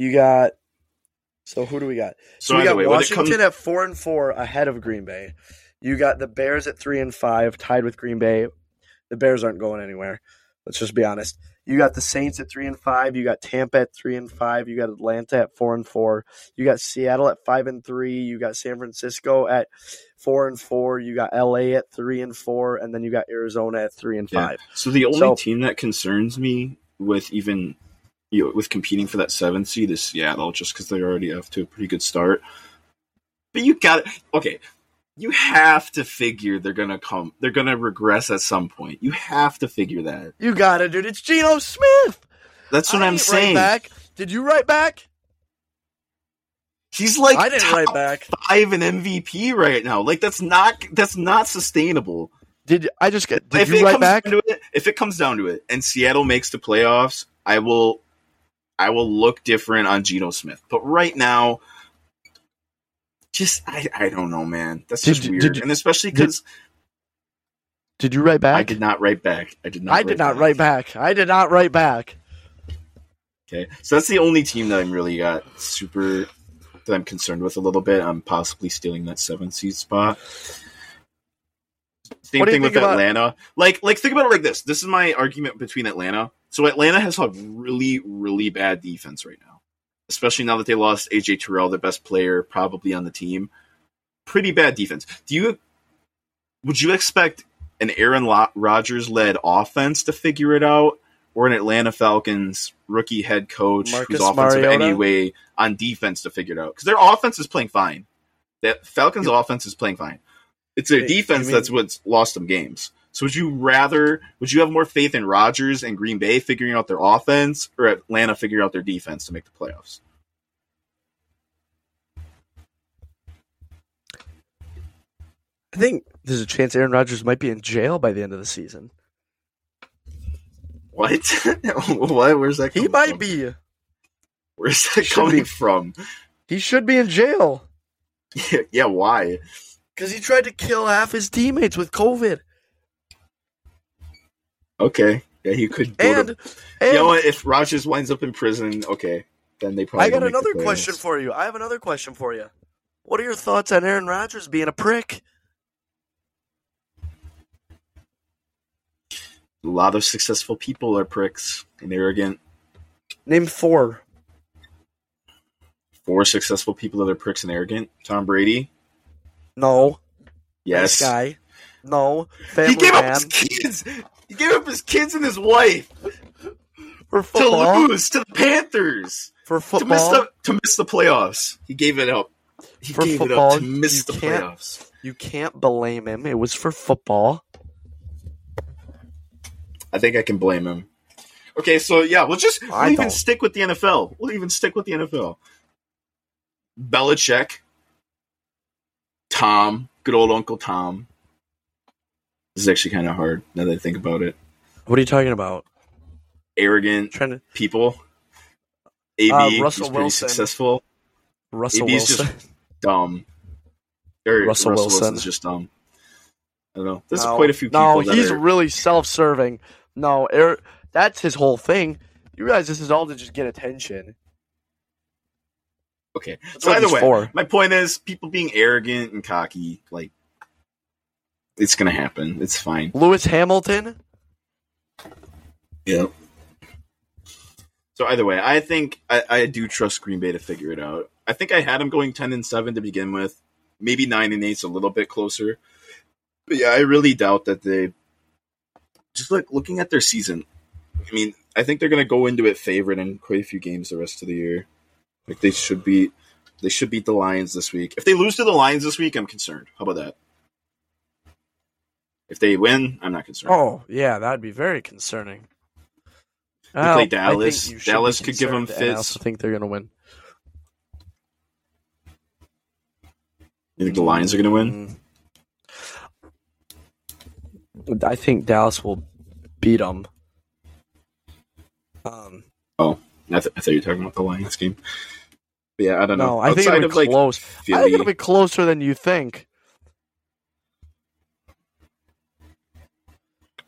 You got. So who do we got? So, So we got way, Washington comes, at four and four ahead of Green Bay. You got the Bears at three and five, tied with Green Bay. The Bears aren't going anywhere. Let's just be honest. You got the Saints at three and five. You got Tampa at three and five. You got Atlanta at four and four. You got Seattle at five and three. You got San Francisco at four and four. You got LA at three and four, and then you got Arizona at three and Yeah. five. So the only So- team that concerns me with even you know with competing for that seventh seed is Seattle, just because they're already off to a pretty good start. But you got to okay. You have to figure they're gonna come. They're gonna regress at some point. You have to figure that. You got it, dude. It's Geno Smith. That's what I I'm saying. Back. Did you write back? He's like I didn't write back. five in MVP right now. Like that's not that's not sustainable. Did I just get? Did if you it write comes back? down to it, if it comes down to it, and Seattle makes the playoffs, I will, I will look different on Geno Smith. But right now, just I, I don't know, man. That's Did just you- weird, did you- and especially because Did you write back? I did not write back. I did not. I did not write back. I did not write back. Okay, so that's the only team that I'm really got super that I'm concerned with a little bit. I'm possibly stealing that seventh seed spot. Same What do you thing with about- Atlanta. Like, like think about it like this. This is my argument between Atlanta. So Atlanta has a really, really bad defense right now, especially now that they lost AJ Terrell, the best player probably on the team. pretty bad defense. Do you would you expect an Aaron Rodgers led offense to figure it out, or an Atlanta Falcons rookie head coach Marcus who's offensive Mariota? anyway on defense to figure it out? Because their offense is playing fine. That Falcons offense is playing fine. It's their Wait, defense mean- that's what's lost them games. So would you rather would you have more faith in Rodgers and Green Bay figuring out their offense or Atlanta figuring out their defense to make the playoffs? I think there's a chance Aaron Rodgers might be in jail by the end of the season. What? what? Where's that? He might from? be. Where's that Should coming be. from? He should be in jail Yeah, yeah, why? because he tried to kill half his teammates with COVID. Okay. Yeah, he could And, to, and You know what? If Rodgers winds up in prison, okay, then they probably I got don't make the another question for you. I have another question for you. What are your thoughts on Aaron Rodgers being a prick? A lot of successful people are pricks and arrogant. Name four. Four successful people that are pricks and arrogant. Tom Brady. No. Yes. Nice guy. No. Family He gave man. up his kids. He gave up his kids and his wife for football. to lose to the Panthers For football to miss the to miss the playoffs. He gave it up. He For gave football, it up to miss the playoffs. You can't blame him. It was for football. I think I can blame him. Okay, so yeah, we'll just we'll I even don't. stick with the NFL. We'll even stick with the NFL. Belichick, Tom, good old Uncle Tom. This is actually kind of hard now that I think about it. What are you talking about? Arrogant trying to people. AB, Uh, he's Russell pretty Wilson. successful. Russell AB's just Wilson. Dumb. Or Russell Russell, Wilson. Wilson's just dumb. I don't know. There's no, quite a few people No, he's are, really self-serving. No, Eric, that's his whole thing. You realize this is all to just get attention. okay. That's So either way, for. my point is people being arrogant and cocky, like it's gonna happen. It's fine. Lewis Hamilton. Yeah. So either way, I think I, I do trust Green Bay to figure it out. I think I had them going ten and seven to begin with. Maybe nine and eight's a little bit closer. But yeah, I really doubt that they just like looking at their season. I mean, I think they're gonna go into it favored in quite a few games the rest of the year. Like they should beat they should beat the Lions this week. If they lose to the Lions this week, I'm concerned. How about that? If they win, I'm not concerned. Oh, yeah, that'd be very concerning. play I think Dallas. you should be Dallas could give them and I also think they're going to win. You think the Lions are gonna win? Mm. I think Dallas will beat them. Um, I, th- I thought you were talking about the Lions game. But yeah, I don't know. no, I think Outside it'll of be like close. I think it'll be closer than you think.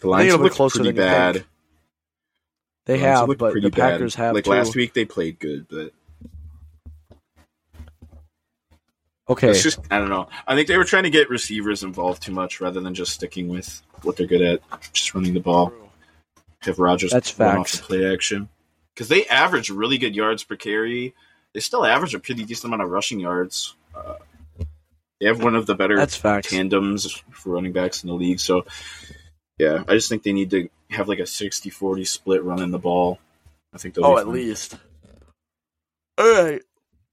The Lions look closer pretty than bad. think. They The have, but the Packers bad. have Like too. last week, they played good, but Okay, it's just I don't know. I think they were trying to get receivers involved too much rather than just sticking with what they're good at, just running the ball. Have Rodgers That's run off the play action because they average really good yards per carry. They still average a pretty decent amount of rushing yards. Uh, they have one of the better that's facts. tandems for running backs in the league. So, yeah, I just think they need to have like a 60 40 split running the ball. I think they'll Oh, at least. All right.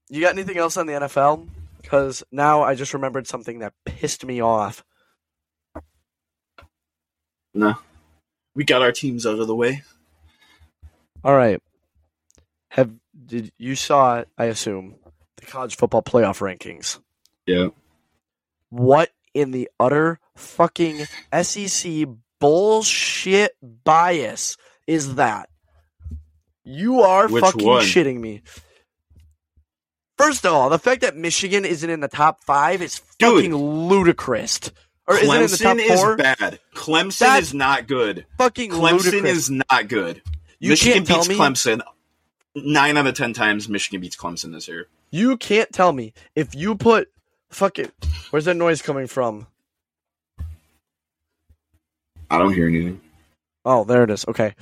You got anything else on the NFL? Because now I just remembered something that pissed me off. No. We got our teams out of the way. All right. Have did you saw? I assume the college football playoff rankings. Yeah. What in the utter fucking SEC bullshit bias is that? You are Which fucking one? shitting me. First of all, the fact that Michigan isn't in the top five is Dude. fucking ludicrous. Or isn't it in the top Clemson is four? bad. Clemson That's is not good. Fucking Clemson ludicrous. is not good. you Michigan can't tell beats me. Clemson. Nine out of ten times Michigan beats Clemson this year. You can't tell me if you put fucking. Where's that noise coming from? I don't hear anything. Oh, there it is. Okay.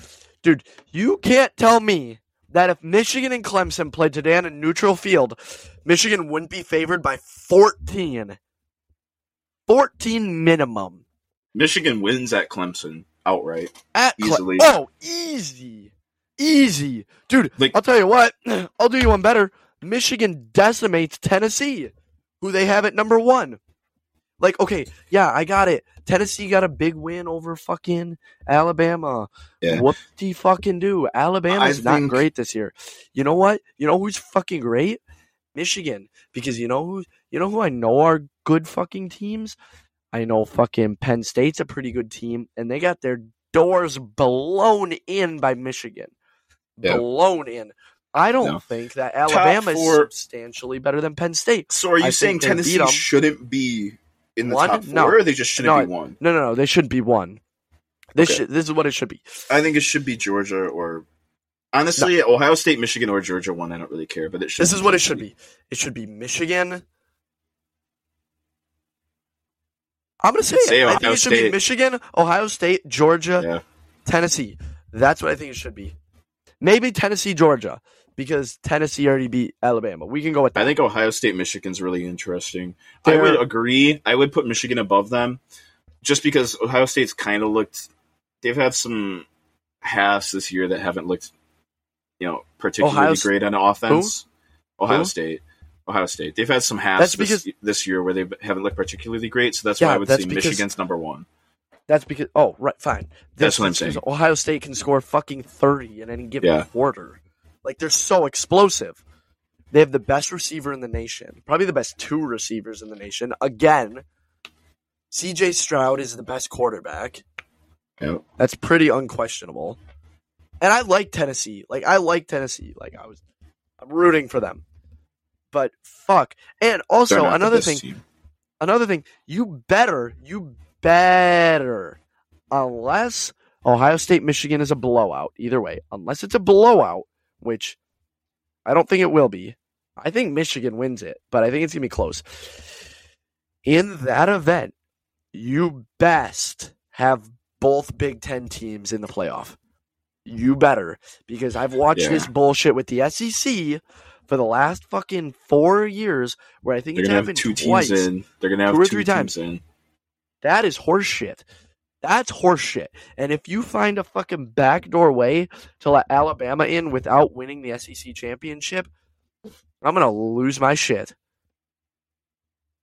Dude, you can't tell me that if Michigan and Clemson played today on a neutral field, Michigan wouldn't be favored by 14. 14 minimum Michigan wins at Clemson outright. at Cle- Easily. oh, easy. Easy. Dude, Like- I'll tell you what. I'll do you one better. Michigan decimates Tennessee, who they have at number 1. Like, okay, yeah, I got it. Tennessee got a big win over fucking Alabama. Yeah. What do you fucking do? Alabama's I not think- great this year. You know what? You know who's fucking great? Michigan. Because you know who you know who I know are good fucking teams? I know fucking Penn State's a pretty good team, and they got their doors blown in by Michigan. Yeah. Blown in. I don't No. think that Alabama is substantially better than Penn State. So are you I saying think they beat Tennessee shouldn't be in the One? top four, No. or they just shouldn't No, be one? No, no, no. They shouldn't be one. This Okay. should, this is what it should be. I think it should be Georgia or honestly Ohio State, Michigan, or Georgia one. I don't really care, but it should. This is what it should be. It should be Michigan. I'm gonna say, Say it. I think it should be Michigan, Ohio State, Georgia, Yeah. Tennessee. That's what I think it should be. Maybe Tennessee, Georgia, because Tennessee already beat Alabama. We can go with that. I think Ohio State, Michigan's really interesting. I would agree. I would put Michigan above them, just because Ohio State's kind of looked. They've had some halves this year that haven't looked, you know, particularly Ohio great on offense. Ohio Who? State. Ohio State. They've had some halves this, this year where they haven't looked particularly great, so that's Yeah, why I would say because- Michigan's number one. That's because oh right, fine. That's what I'm saying. Ohio State can score fucking thirty in any given Yeah. quarter. Like they're so explosive. They have the best receiver in the nation, probably the best two receivers in the nation. Again, C.J. Stroud is the best quarterback. Yep. That's pretty unquestionable. And I like Tennessee. Like I like Tennessee. Like I was, I'm rooting for them. But fuck. And also another thing team. another thing, you better, you better, unless Ohio State Michigan is a blowout, either way, unless it's a blowout, which I don't think it will be. I think Michigan wins it, but I think it's going to be close. In that event, you best have both Big Ten teams in the playoff. You better, because I've watched Yeah. this bullshit with the SEC for the last fucking four years, where I think They're it's gonna have happened two twice. teams in. They're gonna have Two or three teams times. in. That is horseshit. That's horseshit. And if you find a fucking backdoor way to let Alabama in without winning the SEC championship, I'm gonna lose my shit.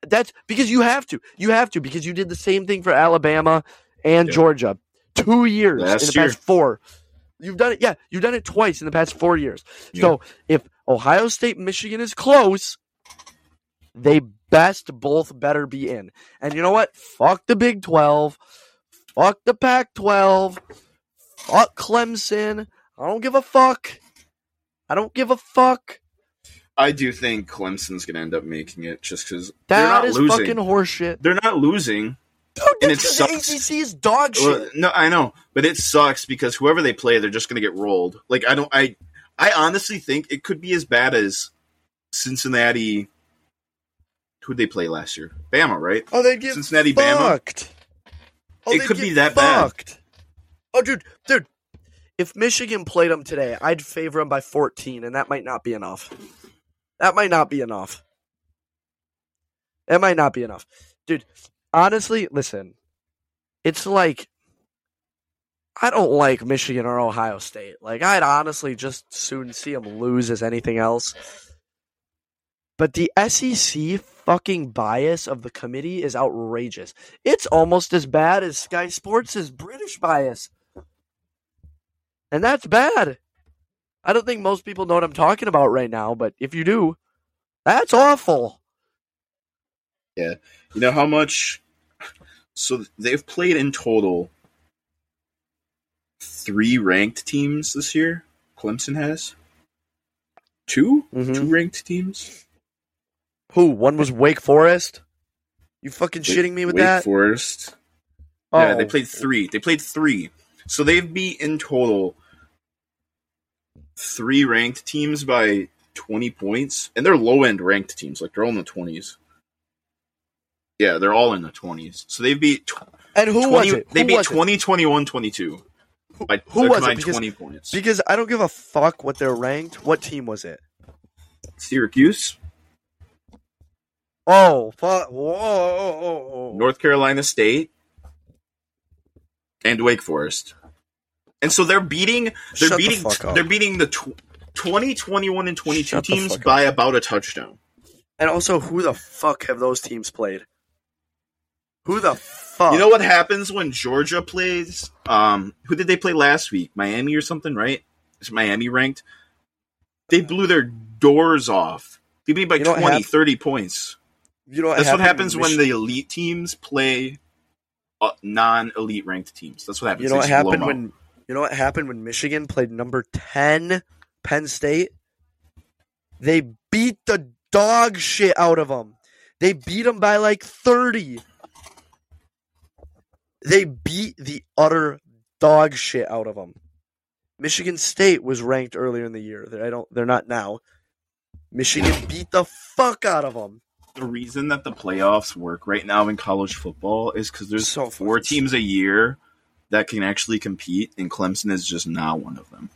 That's because you have to. You have to because you did the same thing for Alabama and Yeah. Georgia. Two years in the year. past four. You've done it. Yeah, you've done it twice in the past four years. So if Ohio State, Michigan is close, they best both better be in. And you know what? Fuck the Big 12. Fuck the Pac 12. Fuck Clemson. I don't give a fuck. I don't give a fuck. I do think Clemson's gonna end up making it just because they're not is losing. fucking horseshit. They're not losing. Dude, And it sucks. ACC is dog shit. Well, no, I know, but it sucks because whoever they play, they're just gonna get rolled. Like I don't, I, I honestly think it could be as bad as Cincinnati. Who'd they play last year? Bama, right? oh, they get Cincinnati, Bama. Fucked. Oh, It could be that bad. Oh, dude, dude. If Michigan played them today, I'd favor them by 14, and that might not be enough. That might not be enough. That might not be enough. Dude, honestly, listen. It's like I don't like Michigan or Ohio State. Like I'd honestly just soon see them lose as anything else. But the SEC fucking bias of the committee is outrageous. It's almost as bad as Sky Sports' British bias. And that's bad. I don't think most people know what I'm talking about right now, but if you do, that's awful. Yeah. You know how much? So they've played in total three ranked teams this year. Clemson has 2 Mhm. two ranked teams. Who? One was Wake Forest? You fucking shitting me with that? Wake that? Forest. oh, Yeah, they oh. played three. They played three. So they've beat in total three ranked teams by 20 points. And they're low end ranked teams. Like they're all in the 20s. Yeah, they're all in the 20s. So they beat tw- And who 20, was it? They beat was it? 20, 21, 22. By, who was it? Because- 20 points. Because I don't give a fuck what they're ranked. What team was it? Syracuse. Oh, fuck. Whoa, whoa, whoa, whoa. North Carolina State, and Wake Forest. And so they're beating they're Shut the beating up. they're beating the tw- 20, 21 and 22 Shut teams by about a touchdown. And also, who the fuck have those teams played? Who the fuck? You know what happens when Georgia plays? Um, who did they play last week? Miami or something, right? Is Miami ranked? They blew their doors off. They beat by You 20, hap- 30 points. You know That's what happens when the elite teams play uh, non-elite ranked teams. That's what happens. You know what happened out. when you know what happened when Michigan played number ten Penn State? They beat the dog shit out of them. They beat them by like thirty. They beat the utter dog shit out of them. Michigan State was ranked earlier in the year. I don't. They're not now. Michigan beat the fuck out of them. The reason that the playoffs work right now in college football is because there's So four teams a year that can actually compete, and Clemson is just not one of them.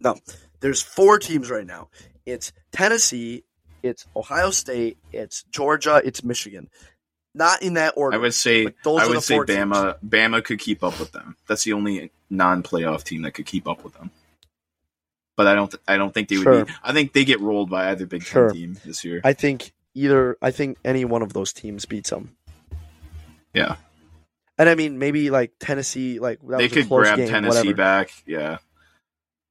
No, there's four teams right now. It's Tennessee, it's Ohio State, it's Georgia, it's Michigan. Not in that order. I would say I would say four teams. Bama Bama could keep up with them. That's the only non-playoff team that could keep up with them. But I don't th- I don't think they would be. I think they get rolled by either Big Ten team this year. I think either. I think any one of those teams beats them. yeah, And I mean, maybe like Tennessee, like that they was a could grab game, Tennessee whatever. back. Yeah,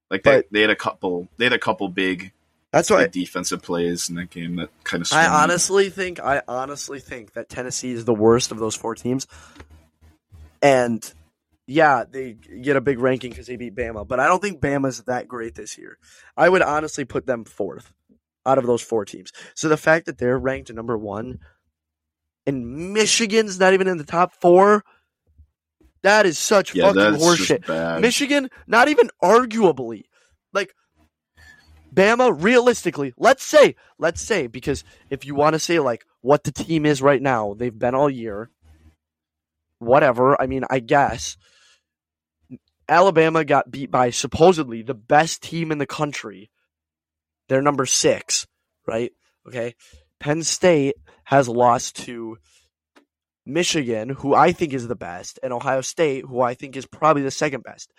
like they, But- they had a couple. They had a couple big, That's why big defensive plays in that game that kind of. I honestly think. I honestly think that Tennessee is the worst of those four teams. And yeah, they get a big ranking because they beat Bama, but I don't think Bama's that great this year. I would honestly put them fourth out of those four teams. So the fact that they're ranked number one and Michigan's not even in the top four, that is such yeah, fucking horseshit. Michigan, not even arguably. Like Bama, realistically, let's say, let's say, because if you want to say like what the team is right now, they've been all year. Whatever. I mean, I guess. Alabama got beat by supposedly the best team in the country. They're number six, right? Okay. Penn State has lost to Michigan, who I think is the best, and Ohio State, who I think is probably the second best.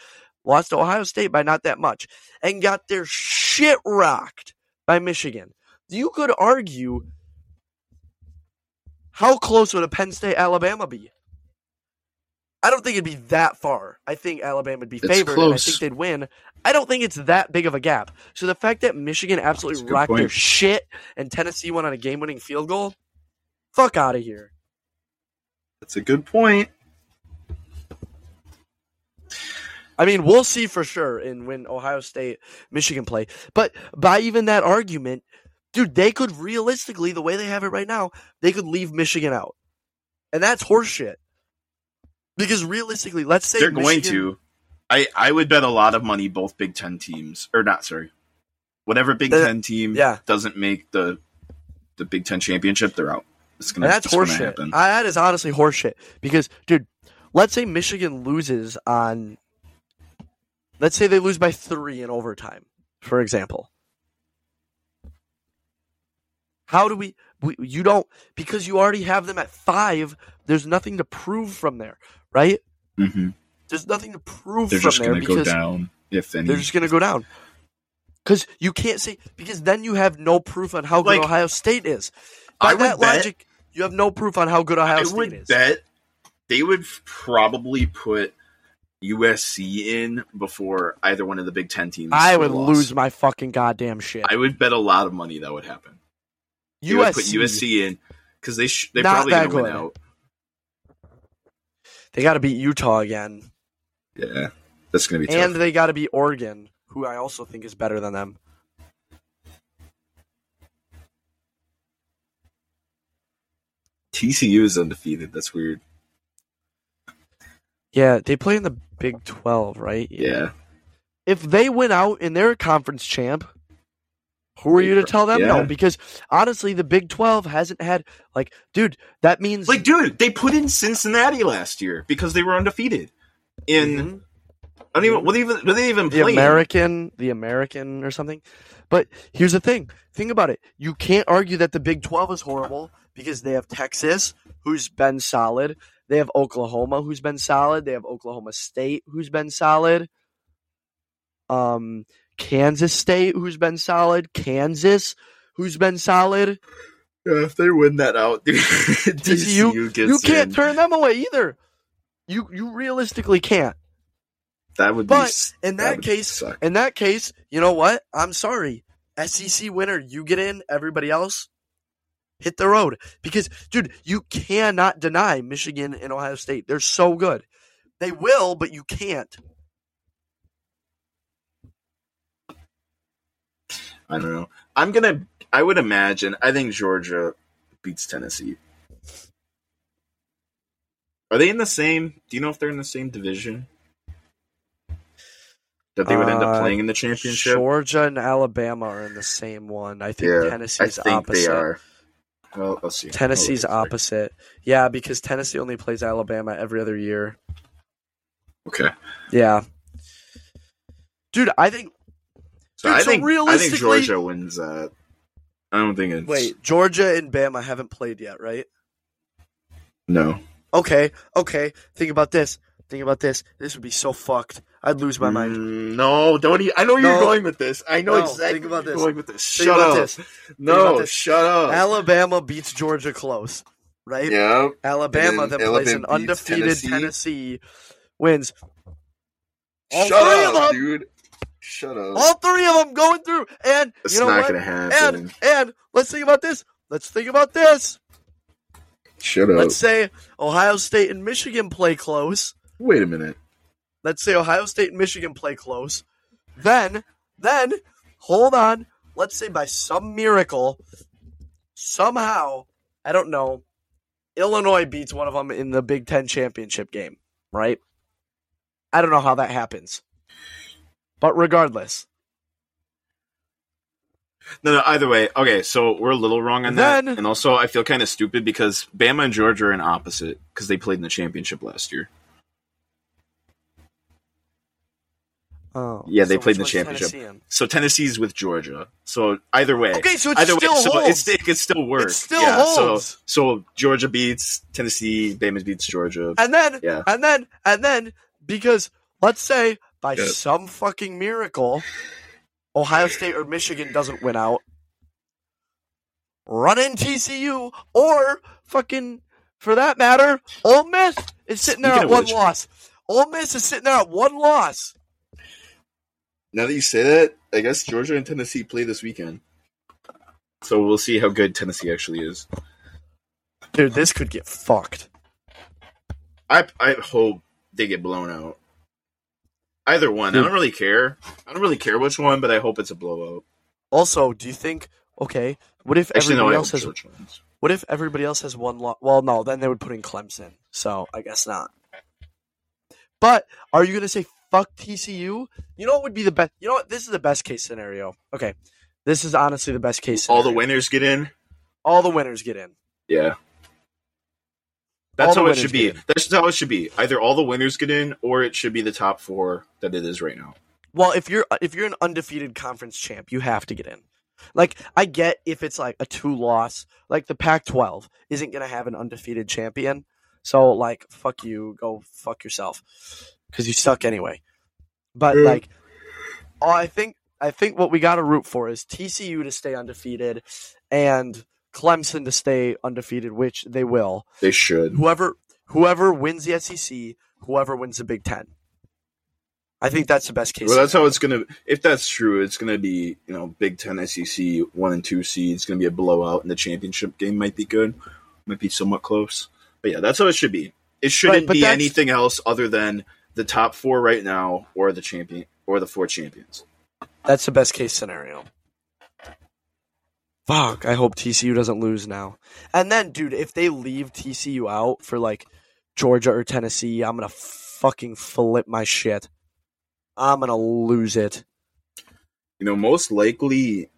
Lost to Ohio State by not that much, and got their shit rocked by Michigan. You could argue how close would a Penn State Alabama be? I don't think it'd be that far. I think Alabama would be It's favored, and I think they'd win. I don't think it's that big of a gap. So the fact that Michigan absolutely rocked their shit and Tennessee went on a game-winning field goal, fuck out of here. That's a good point. I mean, we'll see for sure in when Ohio State, Michigan play. But by even that argument, dude, they could realistically, the way they have it right now, they could leave Michigan out, and that's horseshit. Because realistically, let's say They're going to. I I would bet a lot of money both Big Ten teams or not. Sorry, whatever Big Uh, Ten team yeah. doesn't make the the Big Ten championship, they're out. It's gonna. And that's gonna horseshit. I- That is honestly horseshit. Because, dude, let's say Michigan loses on. Let's say they lose by three in overtime, for example. How do we, we? You don't because you already have them at five. There's nothing to prove from there, right? hmm There's nothing to prove They're just there gonna go down if any. they're just going to go down. Because you can't say because then you have no proof on how good Like, Ohio State is. By I that bet- logic, you have no proof on how good Ohio I State would is. bet they would probably put USC in before either one of the Big Ten teams. I would lost. lose my fucking goddamn shit. I would bet a lot of money that would happen. They would put USC, USC in because they sh- they're probably going to win out. They got to beat Utah again, Yeah, that's going to be and tough. they got to beat Oregon, who I also think is better than them. TCU is undefeated. That's weird. Yeah, they play in the Big Twelve, right? Yeah. If they win out and they're a conference champ, who are you to tell them Yeah. no? Because honestly, the Big Twelve hasn't had like, dude, that means Like, dude, they put in Cincinnati last year because they were undefeated. In Mhm. I don't even what even what they even the? American, the American or something. But here's the thing. Think about it. You can't argue that the Big 12 is horrible because they have Texas, who's been solid. They have Oklahoma, who's been solid. They have Oklahoma State, who's been solid. Um, Kansas State, who's been solid. Kansas, who's been solid. Yeah, if they win that out, dude, gets you can't in. turn them away either. You you realistically can't. That would be. But s- in that that case, suck. in that case, you know what? I'm sorry. SEC winner, you get in. Everybody else, hit the road. Because, dude, you cannot deny Michigan and Ohio State. They're so good. They will, but you can't. I don't know. I'm gonna. I would imagine. I think Georgia beats Tennessee. Are they in the same? Do you know if they're in the same division? That they would end up Uh, playing in the championship. Georgia and Alabama are in the same one. I think yeah, I Tennessee's think opposite. they are. Well, let's see. Tennessee's opposite. Yeah, because Tennessee only plays Alabama every other year. Okay, Yeah. Dude, I think so Dude, I so think I think Georgia wins that. I don't think it's wait, Georgia and Bama haven't played yet, right? No, Okay, okay. Think about this. Think about this. This would be so fucked. I'd lose my mind. Mm, no, don't. I know No. you're going with this. I know No, exactly think about where you're this. going with this. Think Shut about up. this. No, this. shut up. Alabama beats Georgia close, right? yeah, Alabama And then, then plays an undefeated Tennessee. Tennessee. wins. All shut three of up, them. dude. Shut up. All three of them going through, and It's you know not what? gonna happen. And and let's think about this. Let's think about this. Shut up. Let's say Ohio State and Michigan play close. Wait a minute. Let's say Ohio State and Michigan play close. Then, then, hold on. Let's say by some miracle, somehow, I don't know, Illinois beats one of them in the Big Ten championship game, right? I don't know how that happens. But regardless, No, no. Either way, okay. So we're a little wrong on Then- that, and also I feel kind of stupid because Bama and Georgia are in opposite because they played in the championship last year. oh, Yeah, they so played in the which one's championship. Tennessee in? So Tennessee's with Georgia. So either way, Okay, so it either still way, so holds. it's, it could still work. It still yeah, holds. So so Georgia beats Tennessee. Bama beats Georgia. And then, Yeah. and then, and then, because let's say by Yeah. some fucking miracle, Ohio State or Michigan doesn't win out, run in TCU or fucking, for that matter, Ole Miss is sitting there Speaking at one which- loss. Ole Miss is sitting there at one loss. Now that you say that, I guess Georgia and Tennessee play this weekend. So we'll see how good Tennessee actually is. Dude, this could get fucked. I I hope they get blown out. Either one. I don't really care. I don't really care which one, but I hope it's a blowout. Also, do you think? Okay, what if Actually, no, everybody I else has? What if everybody else has one loss? Well, no, then they would put in Clemson. So I guess not. But are you gonna say fuck TCU? You know what would be the best? You know what? This is the best case scenario. Okay, this is honestly the best case. All the winners get in. all the winners get in. Yeah. That's All how it should be. That's how it should be. Either all the winners get in, or it should be the top four that it is right now. Well, if you're if you're an undefeated conference champ, you have to get in. Like I get if it's like a two loss, like the Pac-12 isn't gonna have an undefeated champion. So like, fuck you, go fuck yourself, because you suck anyway. But Mm. like, oh, I think I think what we got to root for is TCU to stay undefeated and Clemson to stay undefeated, which they will. They should. Whoever whoever wins the SEC, whoever wins the Big Ten. I think that's the best case. Well, that's how it's gonna. If that's true, it's gonna be you know Big Ten, SEC, one and two seeds. It's gonna be a blowout, and the championship game might be good, might be somewhat close. But yeah, that's how it should be. It shouldn't Right, be that's- anything else other than the top four right now, or the champion, or the four champions. That's the best case scenario. Fuck, I hope TCU doesn't lose now. And then, dude, if they leave TCU out for like Georgia or Tennessee, I'm gonna fucking flip my shit. I'm gonna lose it. You know, most likely,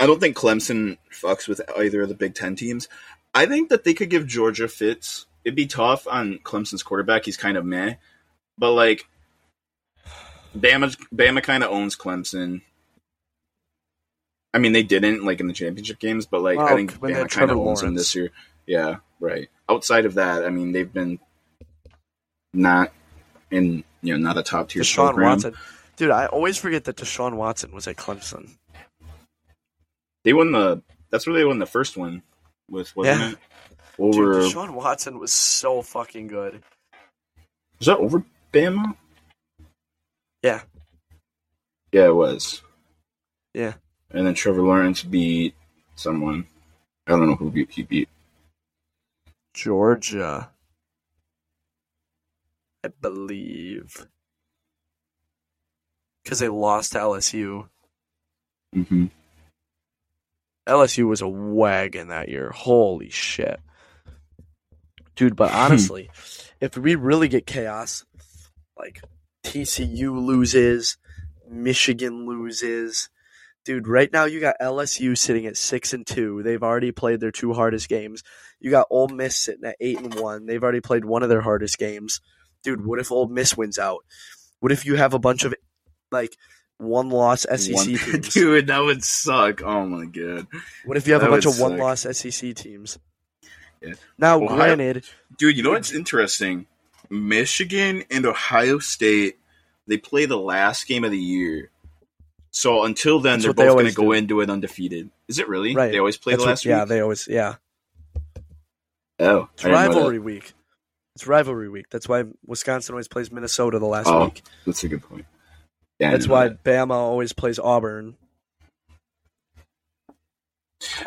I don't think Clemson fucks with either of the Big Ten teams. I think that they could give Georgia fits. It'd be tough on Clemson's quarterback. He's kind of meh, but like Bama, Bama kind of owns Clemson. I mean, they didn't like in the championship games, but like I think had kind of owns them this year. Yeah, right. Outside of that, I mean, they've been not in you know not a top tier Deshaun program. Watson. Dude, I always forget that Deshaun Watson was at Clemson. They won the. That's where they won the first one with wasn't Yeah. it? Over Dude, Deshaun Watson was so fucking good. was that over Bama? Yeah. Yeah, it was. Yeah. And then Trevor Lawrence beat someone. I don't know who beat, he beat. Georgia. I believe. Because they lost to LSU. hmm LSU was a wagon that year. Holy shit. Dude, but honestly, if we really get chaos, like TCU loses, Michigan loses. Dude, right now you got LSU sitting at six and two. They've already played their two hardest games. You got Ole Miss sitting at eight and one. They've already played one of their hardest games. Dude, what if Ole Miss wins out? What if you have a bunch of like one loss SEC One- teams? Dude, that would suck. Oh my god. What if you have That a bunch of one loss SEC teams? Yeah. Now, Ohio- granted, Dude, you know what's interesting? Michigan and Ohio State, they play the last game of the year. So until then, That's they're what they both going to go into it undefeated. Is it really? Right. They always play that's the what- week. yeah, they always yeah. oh, It's I didn't know that. rivalry week. It's rivalry week. That's why Wisconsin always plays Minnesota the last Oh, week. That's a good point. Yeah, That's why that. Bama always plays Auburn.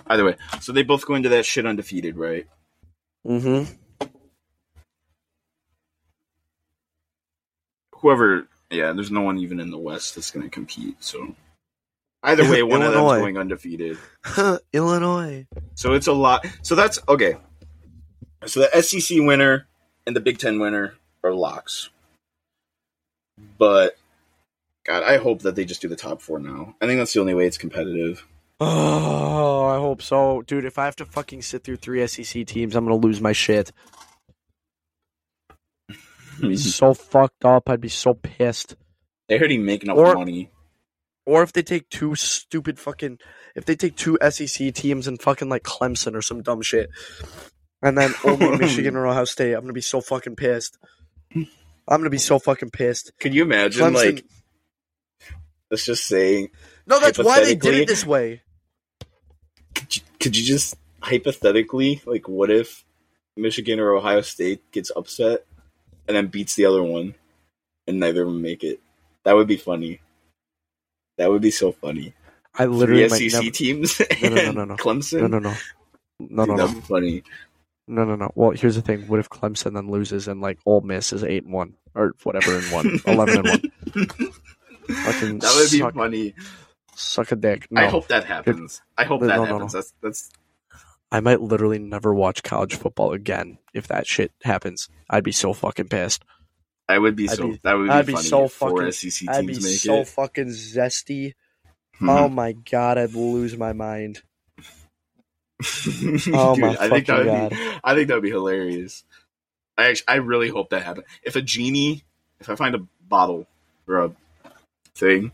Either way, so they both go into that shit undefeated, right? Mm-hmm. Whoever, yeah, there's no one even in the West that's going to compete. So either way, one of them's going undefeated. Illinois. So it's a lot. So that's okay. So the SEC winner and the Big Ten winner are locks. But God, I hope that they just do the top four now. I think that's the only way it's competitive. Oh, I hope so, dude. If I have to fucking sit through three SEC teams, I'm gonna lose my shit. Be so fucked up. I'd be so pissed. They're already making up Or- money. Or if they take two stupid fucking, if they take two SEC teams and fucking like Clemson or some dumb shit, and then only Michigan or Ohio State, I'm gonna be so fucking pissed. I'm gonna be so fucking pissed. Can you imagine, Clemson. like, let's just say, no, that's why they did it this way. could you, could you just hypothetically, like, what if Michigan or Ohio State gets upset and then beats the other one, and neither of them make it? That would be funny. That would be so funny. I literally Three SEC never. teams No, no, no, no, no. Clemson. No, no, no, no, Dude, no, that'd no, be funny. no, no, no. Well, here's the thing: what if Clemson then loses and like Ole Miss is eight and one or whatever and one, 11 and one? Fucking that would be suck. funny. Suck a dick. No, I hope that happens. I hope that no, happens. That's that's I might literally never watch college football again if that shit happens. I'd be so fucking pissed. I would be I'd so be- that would be I'd be so fucking- SEC I'd be so it. fucking zesty. Mhm. Oh my god, I'd lose my mind. Dude, Oh my I think that would be I think that would be hilarious. I actually, I really hope that happens. If a genie, if I find a bottle or a thing,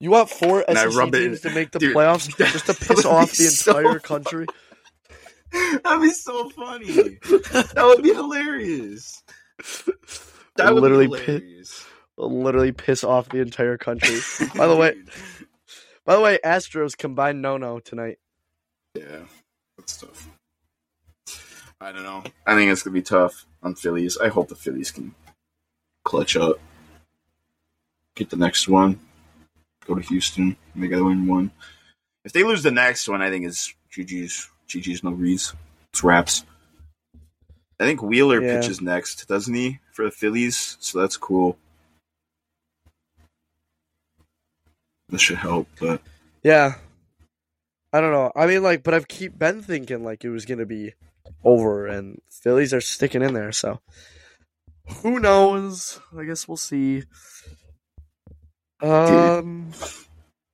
You want four SEC teams to make the Dude, playoffs just to piss off the entire funny. country? that'd be so funny. that would be hilarious. That would Literally be hilarious. Literally piss off the entire country. By the way, by the way, Astros combined no no tonight. yeah, that's tough. I don't know. I think it's gonna be tough on Phillies. I hope the Phillies can clutch up, get the next one, go to Houston, they gotta win one. If they lose the next one, I think it's GG's. GG's no reads. It's wraps. I think Wheeler Yeah. pitches next, doesn't he, for the Phillies? So that's cool. That should help, but Yeah. I don't know. I mean, like, but I've keep been thinking like it was gonna be over, and Phillies are sticking in there. So who knows? I guess we'll see. Um,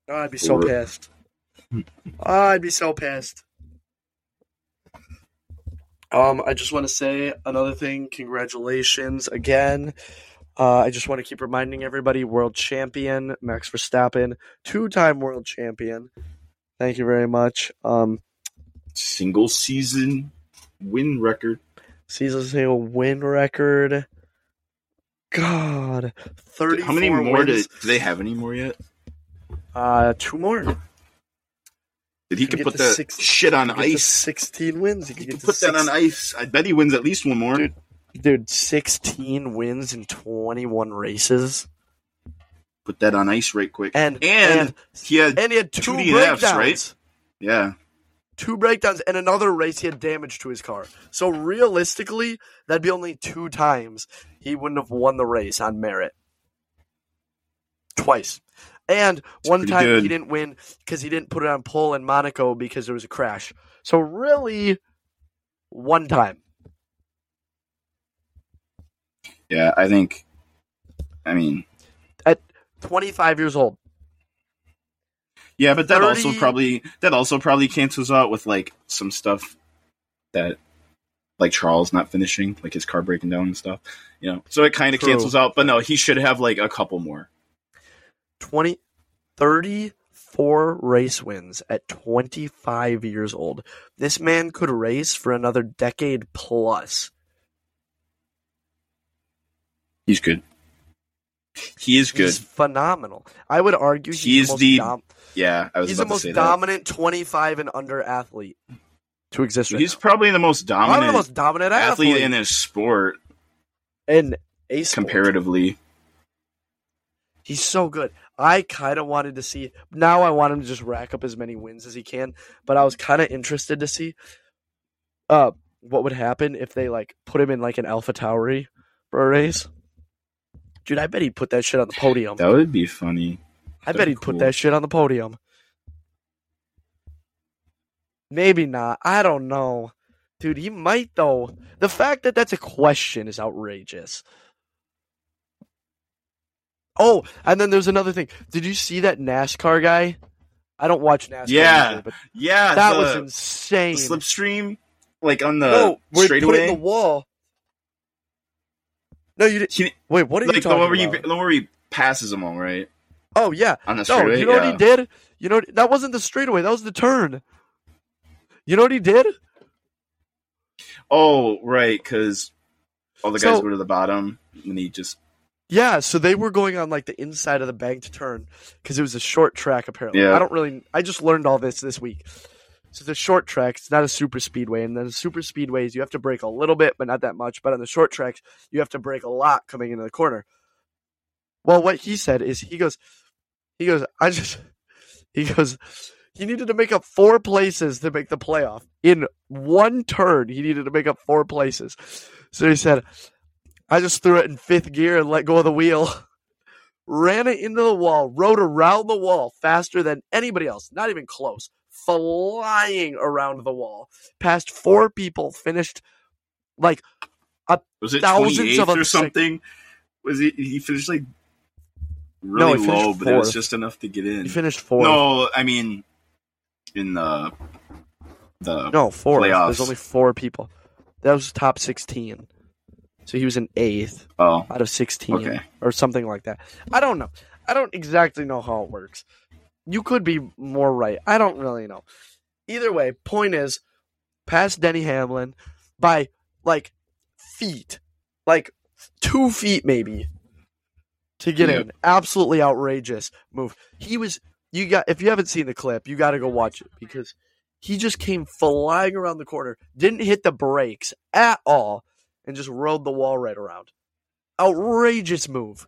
oh, I'd be so pissed. Oh, I'd be so pissed. Um, I just want to say another thing. Congratulations again. Uh, I just want to keep reminding everybody: world champion Max Verstappen, two-time world champion. Thank you very much. Um, Single season win record. season single win record. God, thirty. How many more wins. do they have any more yet? Uh, two more. Did he Could put that shit on He could get to ice? Sixteen wins. He He could could get to put that on ice. I bet he wins at least one more. Dude. Dude, sixteen wins in twenty-one races, Put that on ice right quick. and And, and he had and he had two two breakdowns. Right? yeah. two breakdowns and another race he had damage to his car. So realistically, that'd be only two times he wouldn't have won the race on merit. Twice. And one time good. he didn't win because he didn't put it on pole in Monaco because there was a crash. So really one time. Yeah, I think. I mean, at 25 years old. yeah, but that also probably that also probably cancels out with like some stuff that like Charles not finishing, like his car breaking down and stuff. You know, so it kind of cancels out. But no, he should have like a couple more. 20 34 race wins at 25 years old. This man could race for another decade plus. He's good. He is good. He's phenomenal. I would argue he's, He is the dom- yeah, I was he's the most dominant 25 and under athlete to exist right He's now. probably the most Probably dominant the most dominant athlete, athlete, in his sport And a sport. comparatively. He's so good. I kind of wanted to see. Now I want him to just rack up as many wins as he can. But I was kind of interested to see, uh, what would happen if they like put him in like an Alpha Tauri for a race. Dude, I bet he'd put that shit on the podium. That would be funny. I bet that'd he'd be put that shit on the podium. Maybe not. I don't know. Dude, he might though. The fact that that's a question is outrageous. Oh, and then there's another thing. Did you see that NASCAR guy? I don't watch NASCAR. Yeah. usually, but Yeah, that the, was the insane. slipstream, like on the no, where put it straightaway. in the wall. No, you didn't. He- Wait, what are you like the talking one where about? you, the one where he passes them all right oh yeah, on the No, straightaway. you know yeah. what he did? You know that wasn't the straightaway. That was the turn. You know what he did? Oh, right, because all the guys So- go to the bottom, and he just Yeah, so they were going on like the inside of the banked turn because it was a short track. Apparently, Yeah. I don't really. I just learned all this this week. So a short track. It's not a super speedway, and then the super speedways you have to brake a little bit, but not that much. But on the short tracks, you have to brake a lot coming into the corner. Well, what he said is he goes, he goes, I just, he goes, he needed to make up four places to make the playoff in one turn. He needed to make up four places. So he said, I just threw it in fifth gear and let go of the wheel. Ran it into the wall, rode around the wall faster than anybody else, not even close, flying around the wall. Passed four people, finished like was it Thousands of or something? Was he? He finished like really finished low, but it was just enough to get in. he finished fourth. No, I mean in the the No, fourth. Playoffs. There's only four people. That was top sixteen. So he was in eighth oh out of sixteen. Okay. Or something like that. I don't know. I don't exactly know how it works. You could be more right. I don't really know. Either way, point is, past Denny Hamlin by like feet, like two feet maybe, to get Yep. in. Absolutely outrageous move. He was. You got if you haven't seen the clip, you got to go watch it because he just came flying around the corner, didn't hit the brakes at all, and just rode the wall right around. Outrageous move.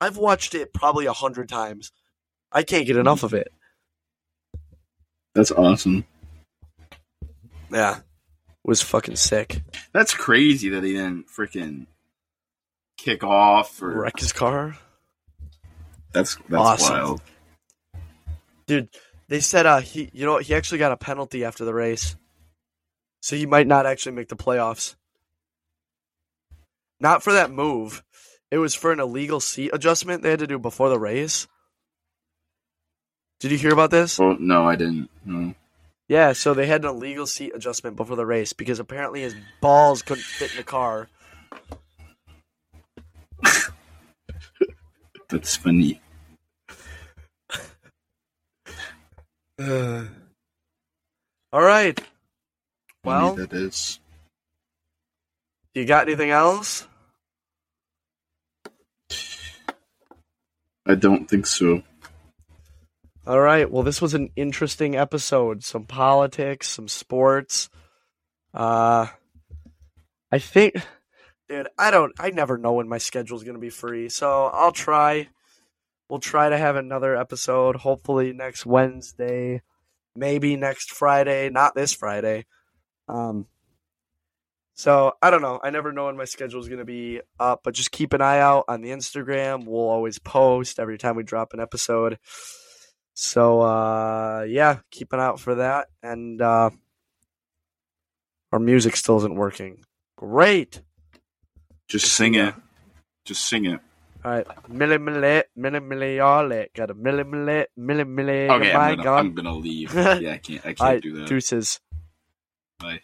I've watched it probably a hundred times. I can't get enough of it. that's awesome. Yeah. It was fucking sick. That's crazy that he didn't freaking kick off or Wreck his car. that's that's Awesome. wild. Dude, they said uh he you know he actually got a penalty after the race. So he might not actually make the playoffs. Not for that move. It was for an illegal seat adjustment they had to do before the race. Did you hear about this? Oh no, I didn't. No. Yeah, so they had an illegal seat adjustment before the race because apparently his balls couldn't fit in the car. That's funny. All right. Well, that is. you got anything else? I don't think so. All right. Well, this was an interesting episode. Some politics, some sports. Uh, I think, dude, I don't, I never know when my schedule's going to be free. So I'll try. We'll try to have another episode, hopefully next Wednesday, maybe next Friday, not this Friday. Um, so I don't know. I never know when my schedule is going to be up, but just keep an eye out on the Instagram. We'll always post every time we drop an episode. So uh, yeah, keep an eye out for that. And uh, our music still isn't working. Great. Just sing it. Just sing it. All right, milli milli milli milli y'all got a milli milli milli milli. Okay, I'm gonna, I'm gonna leave. Yeah, I can't. I can't All right, do that. deuces. Bye.